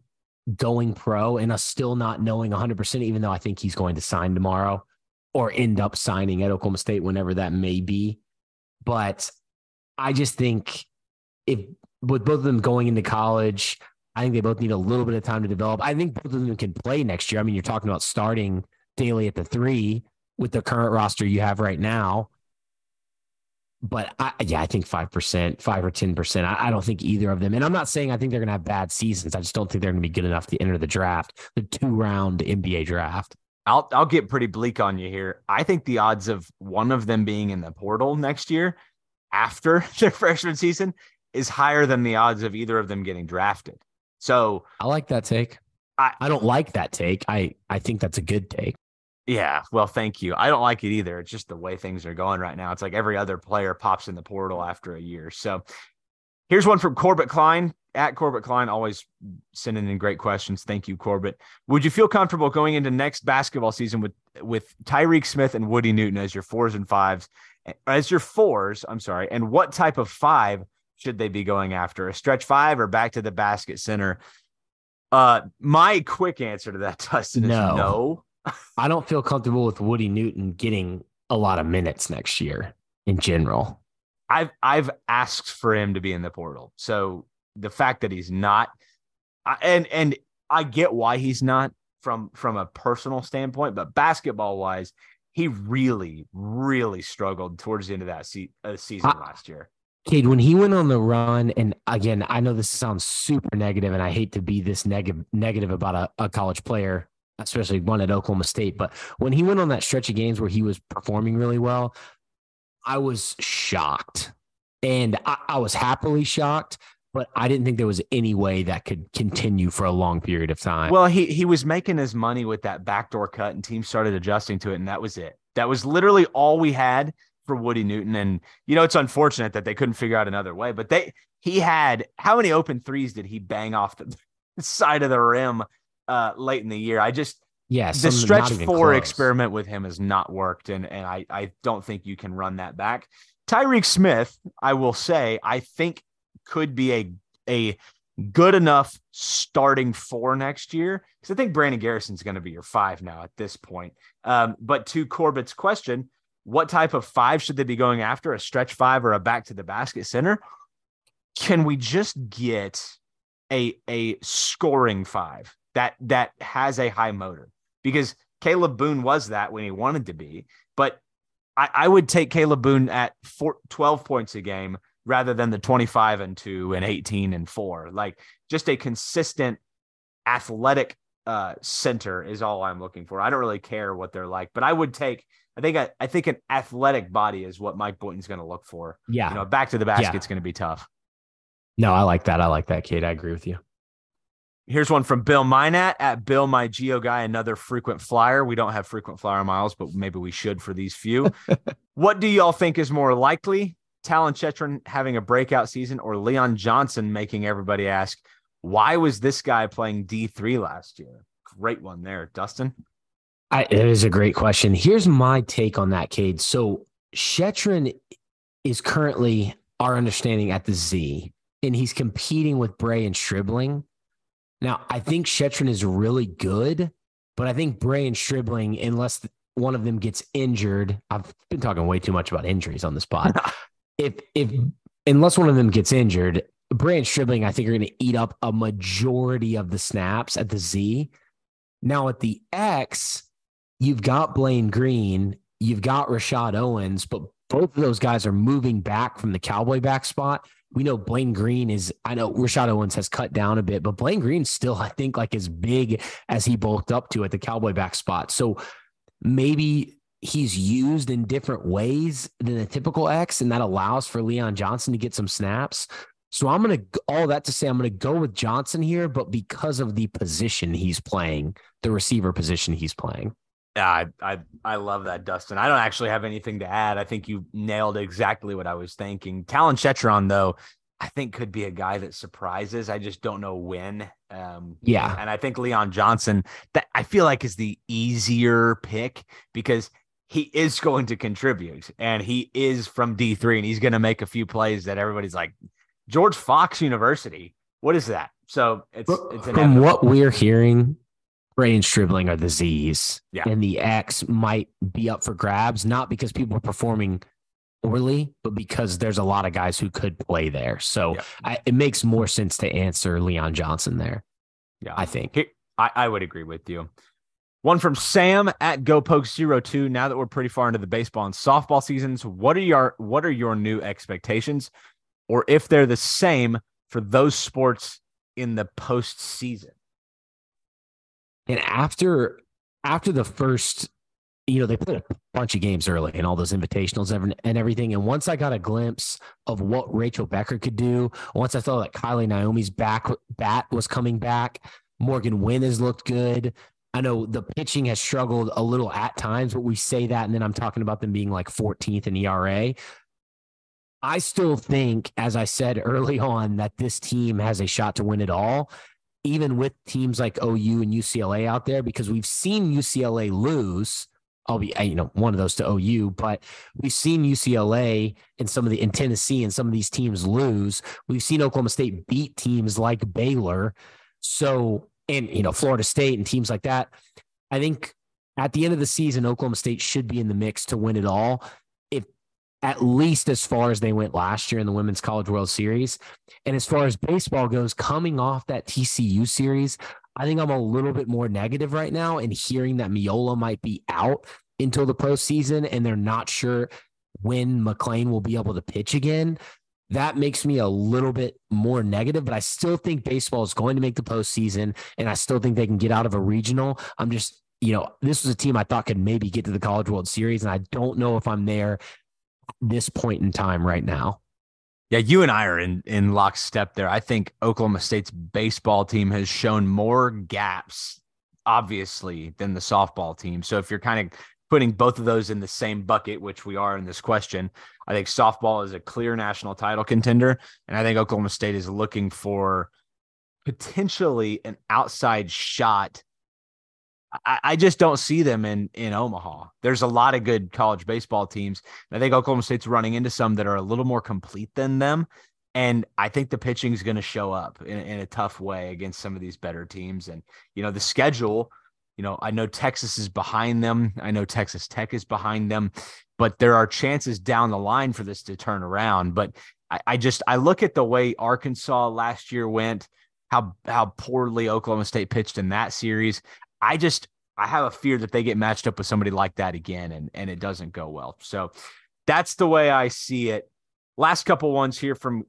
going pro and us still not knowing 100%, even though I think he's going to sign tomorrow or end up signing at Oklahoma State, whenever that may be. But I just think if with both of them going into college, I think they both need a little bit of time to develop. I think both of them can play next year. I mean, you're talking about starting Daly at the three with the current roster you have right now but I, yeah, I think five percent, five or ten percent. I, I, don't think either of them. And I'm not saying I think they're going to have bad seasons. I just don't think they're going to be good enough to enter the draft, the two round NBA draft. I'll I'll get pretty bleak on you here. I think the odds of one of them being in the portal next year after their freshman season is higher than the odds of either of them getting drafted. So I like that take. I, I don't like that take. I I think that's a good take. Yeah, well, thank you. I don't like it either. It's just the way things are going right now. It's like every other player pops in the portal after a year. So here's one from Corbett Klein at Corbett Klein, always sending in great questions. Thank you, Corbett. Would you feel comfortable going into next basketball season with with Tyreek Smith and Woody Newton as your fours and fives, as your fours? I'm sorry. And what type of five should they be going after? A stretch five or back to the basket center? Uh, my quick answer to that, Dustin, is no. I don't feel comfortable with Woody Newton getting a lot of minutes next year in general. I've I've asked for him to be in the portal. So the fact that he's not and and I get why he's not from from a personal standpoint, but basketball wise, he really really struggled towards the end of that se- uh, season I, last year. Cade, when he went on the run, and again, I know this sounds super negative, and I hate to be this negative negative about a, a college player especially one at Oklahoma State. But when he went on that stretch of games where he was performing really well, I was shocked. And I, I, was happily shocked, but I didn't think there was any way that could continue for a long period of time. Well, he he was making his money with that backdoor cut, and teams started adjusting to it, and that was it. That was literally all we had for Woody Newton. And you know, it's unfortunate that they couldn't figure out another way. But they he had how many open threes did he bang off the side of the rim uh, late in the year. I just yeah, the stretch four close. experiment with him has not worked, and and I I don't think you can run that back. Tyreek Smith, I will say, I think could be a a good enough starting four next year because I think Brandon Garrison's going to be your five now at this point. Um, but to Corbett's question, what type of five should they be going after? A stretch five or a back to the basket center? Can we just get a a scoring five? That that has a high motor because Kalib Boone was that when he wanted to be. But I, I would take Kalib Boone at four, 12 points a game rather than the 25 and 2 and 18 and 4. Like just a consistent athletic uh, center is all I'm looking for. I don't really care what they're like, but I would take I think I, I think an athletic body is what Mike Boynton's going to look for. Yeah. You know, back to the basket's yeah. going to be tough. No, I like that. I like that, Cade. I agree with you. Here's one from Bill Minat at Bill My Geo Guy, another frequent flyer. We don't have frequent flyer miles, but maybe we should for these few. what do y'all think is more likely? Talyn Shettron having a breakout season or Leon Johnson making everybody ask, why was this guy playing D3 last year? Great one there, Dustin. I, it is a great question. Here's my take on that, Cade. So Chetron is currently our understanding at the Z, and he's competing with Bray and Stribling. Now, I think Shettron is really good, but I think Bray and Stribling, unless one of them gets injured, I've been talking way too much about injuries on this pod. if if unless one of them gets injured, Bray and Stribling, I think, are going to eat up a majority of the snaps at the Z. Now at the X, you've got Blaine Green, you've got Rashod Owens, but both of those guys are moving back from the Cowboy back spot. We know Blaine Green is, I know Rashod Owens has cut down a bit, but Blaine Green still, I think, like as big as he bulked up to at the Cowboy back spot. So maybe he's used in different ways than a typical X, and that allows for Leon Johnson to get some snaps. So I'm going to all that to say I'm going to go with Johnson here, but because of the position he's playing, the receiver position he's playing. Yeah, I, I I love that, Dustin. I don't actually have anything to add. I think you nailed exactly what I was thinking. Talyn Shettron, though, I think could be a guy that surprises. I just don't know when. Um, yeah, and I think Leon Johnson that I feel like is the easier pick because he is going to contribute and he is from D three and he's going to make a few plays that everybody's like George Fox University. What is that? So it's it's from what we're hearing. Bray and Stribling are the Z's, yeah. and the X might be up for grabs, not because people are performing poorly, but because there's a lot of guys who could play there. So yeah. I, it makes more sense to answer Leon Johnson there. Yeah, I think. I, I would agree with you. One from Sam at GoPoke02. Now that we're pretty far into the baseball and softball seasons, what are your what are your new expectations? Or if they're the same for those sports in the postseason? And after after the first, you know, they played a bunch of games early and all those invitationals and everything. And once I got a glimpse of what Rachel Becker could do, once I thought that Kylie Naomi's back bat was coming back, Morgan Wynn has looked good. I know the pitching has struggled a little at times, but we say that, and then I'm talking about them being like 14th in ERA. I still think, as I said early on, that this team has a shot to win it all even with teams like OU and UCLA out there, because we've seen UCLA lose. I'll be, you know, one of those to OU, but we've seen UCLA and some of the in Tennessee and some of these teams lose. We've seen Oklahoma State beat teams like Baylor. So, and, you know, Florida State and teams like that. I think at the end of the season, Oklahoma State should be in the mix to win it all at least as far as they went last year in the Women's College World Series. And as far as baseball goes, coming off that TCU series, I think I'm a little bit more negative right now. And hearing that Miola might be out until the postseason and they're not sure when McLean will be able to pitch again. That makes me a little bit more negative, but I still think baseball is going to make the postseason, and I still think they can get out of a regional. I'm just you know, this was a team I thought could maybe get to the College World Series, and I don't know if I'm there this point in time right now. Yeah, you and I are in in lockstep there. I think Oklahoma State's baseball team has shown more gaps, obviously, than the softball team. So if you're kind of putting both of those in the same bucket, which we are in this question, I think softball is a clear national title contender, and I think Oklahoma State is looking for potentially an outside shot I, I, just don't see them in in Omaha. There's a lot of good college baseball teams. I think Oklahoma State's running into some that are a little more complete than them. And I think the pitching is going to show up in, in a tough way against some of these better teams. And, you know, the schedule, you know, I know Texas is behind them. I know Texas Tech is behind them, but there are chances down the line for this to turn around. But I, I just, I look at the way Arkansas last year went, how, how poorly Oklahoma State pitched in that series. I just I have a fear that they get matched up with somebody like that again and and it doesn't go well. So that's the way I see it. Last couple ones here from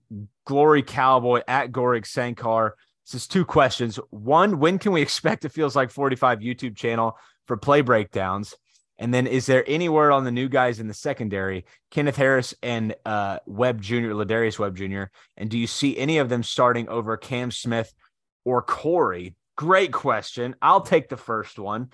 Glory Cowboy at Gorig Sankar. This is two questions. One, when can we expect it feels like 45 YouTube channel for play breakdowns? And then is there any word on the new guys in the secondary, Kenneth Harris and uh, Webb Jr., Lardarius Webb Jr.? And do you see any of them starting over Cam Smith or Korie? Great question. I'll take the first one.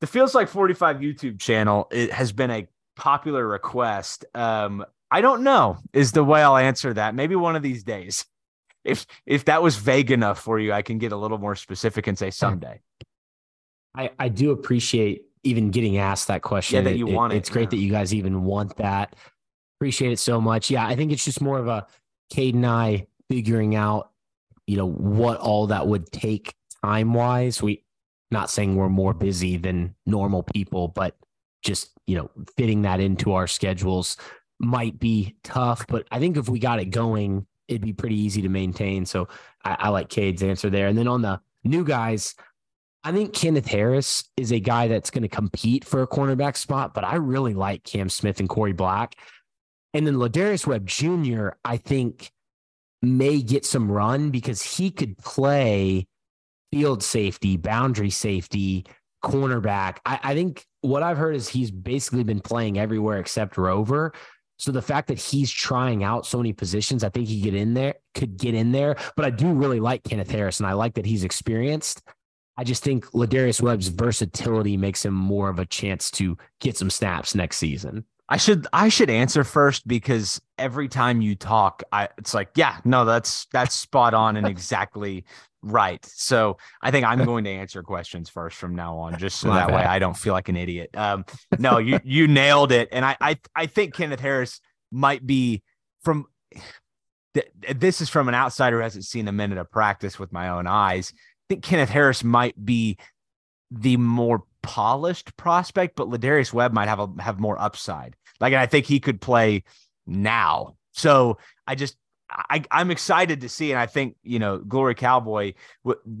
The Feels Like 45 YouTube channel it has been a popular request. Um, I don't know is the way I'll answer that. Maybe one of these days. If if that was vague enough for you, I can get a little more specific and say someday. I, I do appreciate even getting asked that question. Yeah, that you It- want it, It's great yeah. that you guys even want that. Appreciate it so much. Yeah, I think it's just more of a Cade and I figuring out, you know, what all that would take time wise. We not saying we're more busy than normal people, but just, you know, fitting that into our schedules might be tough. But I think if we got it going, it'd be pretty easy to maintain. So I, I like Cade's answer there. And then on the new guys, I think Kenneth Harris is a guy that's going to compete for a cornerback spot, but I really like Cam Smith and Korie Black. And then Lardarius Webb Jr., I think may get some run because he could play field safety, boundary safety, cornerback. I, I think what I've heard is he's basically been playing everywhere except Rover. So the fact that he's trying out so many positions, I think he get in there, could get in there. But I do really like Kenneth Harris, and I like that he's experienced. I just think Lardarius Webb's versatility makes him more of a chance to get some snaps next season. I should I should answer first because every time you talk, I it's like, yeah, no, that's that's spot on and exactly right. So I think I'm going to answer questions first from now on, just so My that way. I don't feel like an idiot. Um, no, you you nailed it, and I I I think Kenneth Harris might be from. th- This is from an outsider who hasn't seen a minute of practice with my own eyes. I think Kenneth Harris might be the more polished prospect, but Lardarius Webb might have a have more upside. Like, and I think he could play now. So I just I I'm excited to see, and I think you know, Glory Cowboy.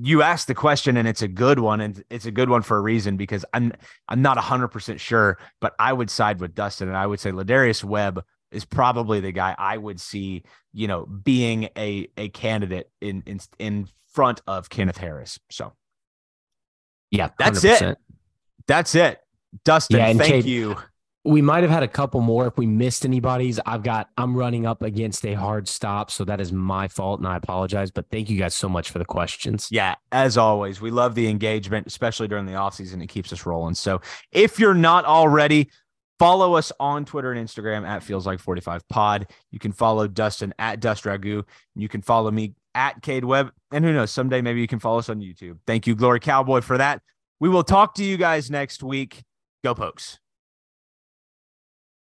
You asked the question, and it's a good one, and it's a good one for a reason because I'm I'm not hundred percent sure, but I would side with Dustin, and I would say Lardarius Webb is probably the guy I would see, you know, being a a candidate in in in front of Kenneth Harris. So Yeah, That's it. 100%. that's it. Dustin, Yeah, thank Cade- you. We might have had a couple more if we missed anybody's. I've got I'm running up against a hard stop, so that is my fault, and I apologize. But thank you guys so much for the questions. Yeah, as always, we love the engagement, especially during the offseason. It keeps us rolling. So if you're not already, follow us on Twitter and Instagram at Feels Like 45 Pod. You can follow Dustin at Dust Ragu. You can follow me at Cade Webb. And who knows, someday maybe you can follow us on YouTube. Thank you, Glory Cowboy, for that. We will talk to you guys next week. Go Pokes.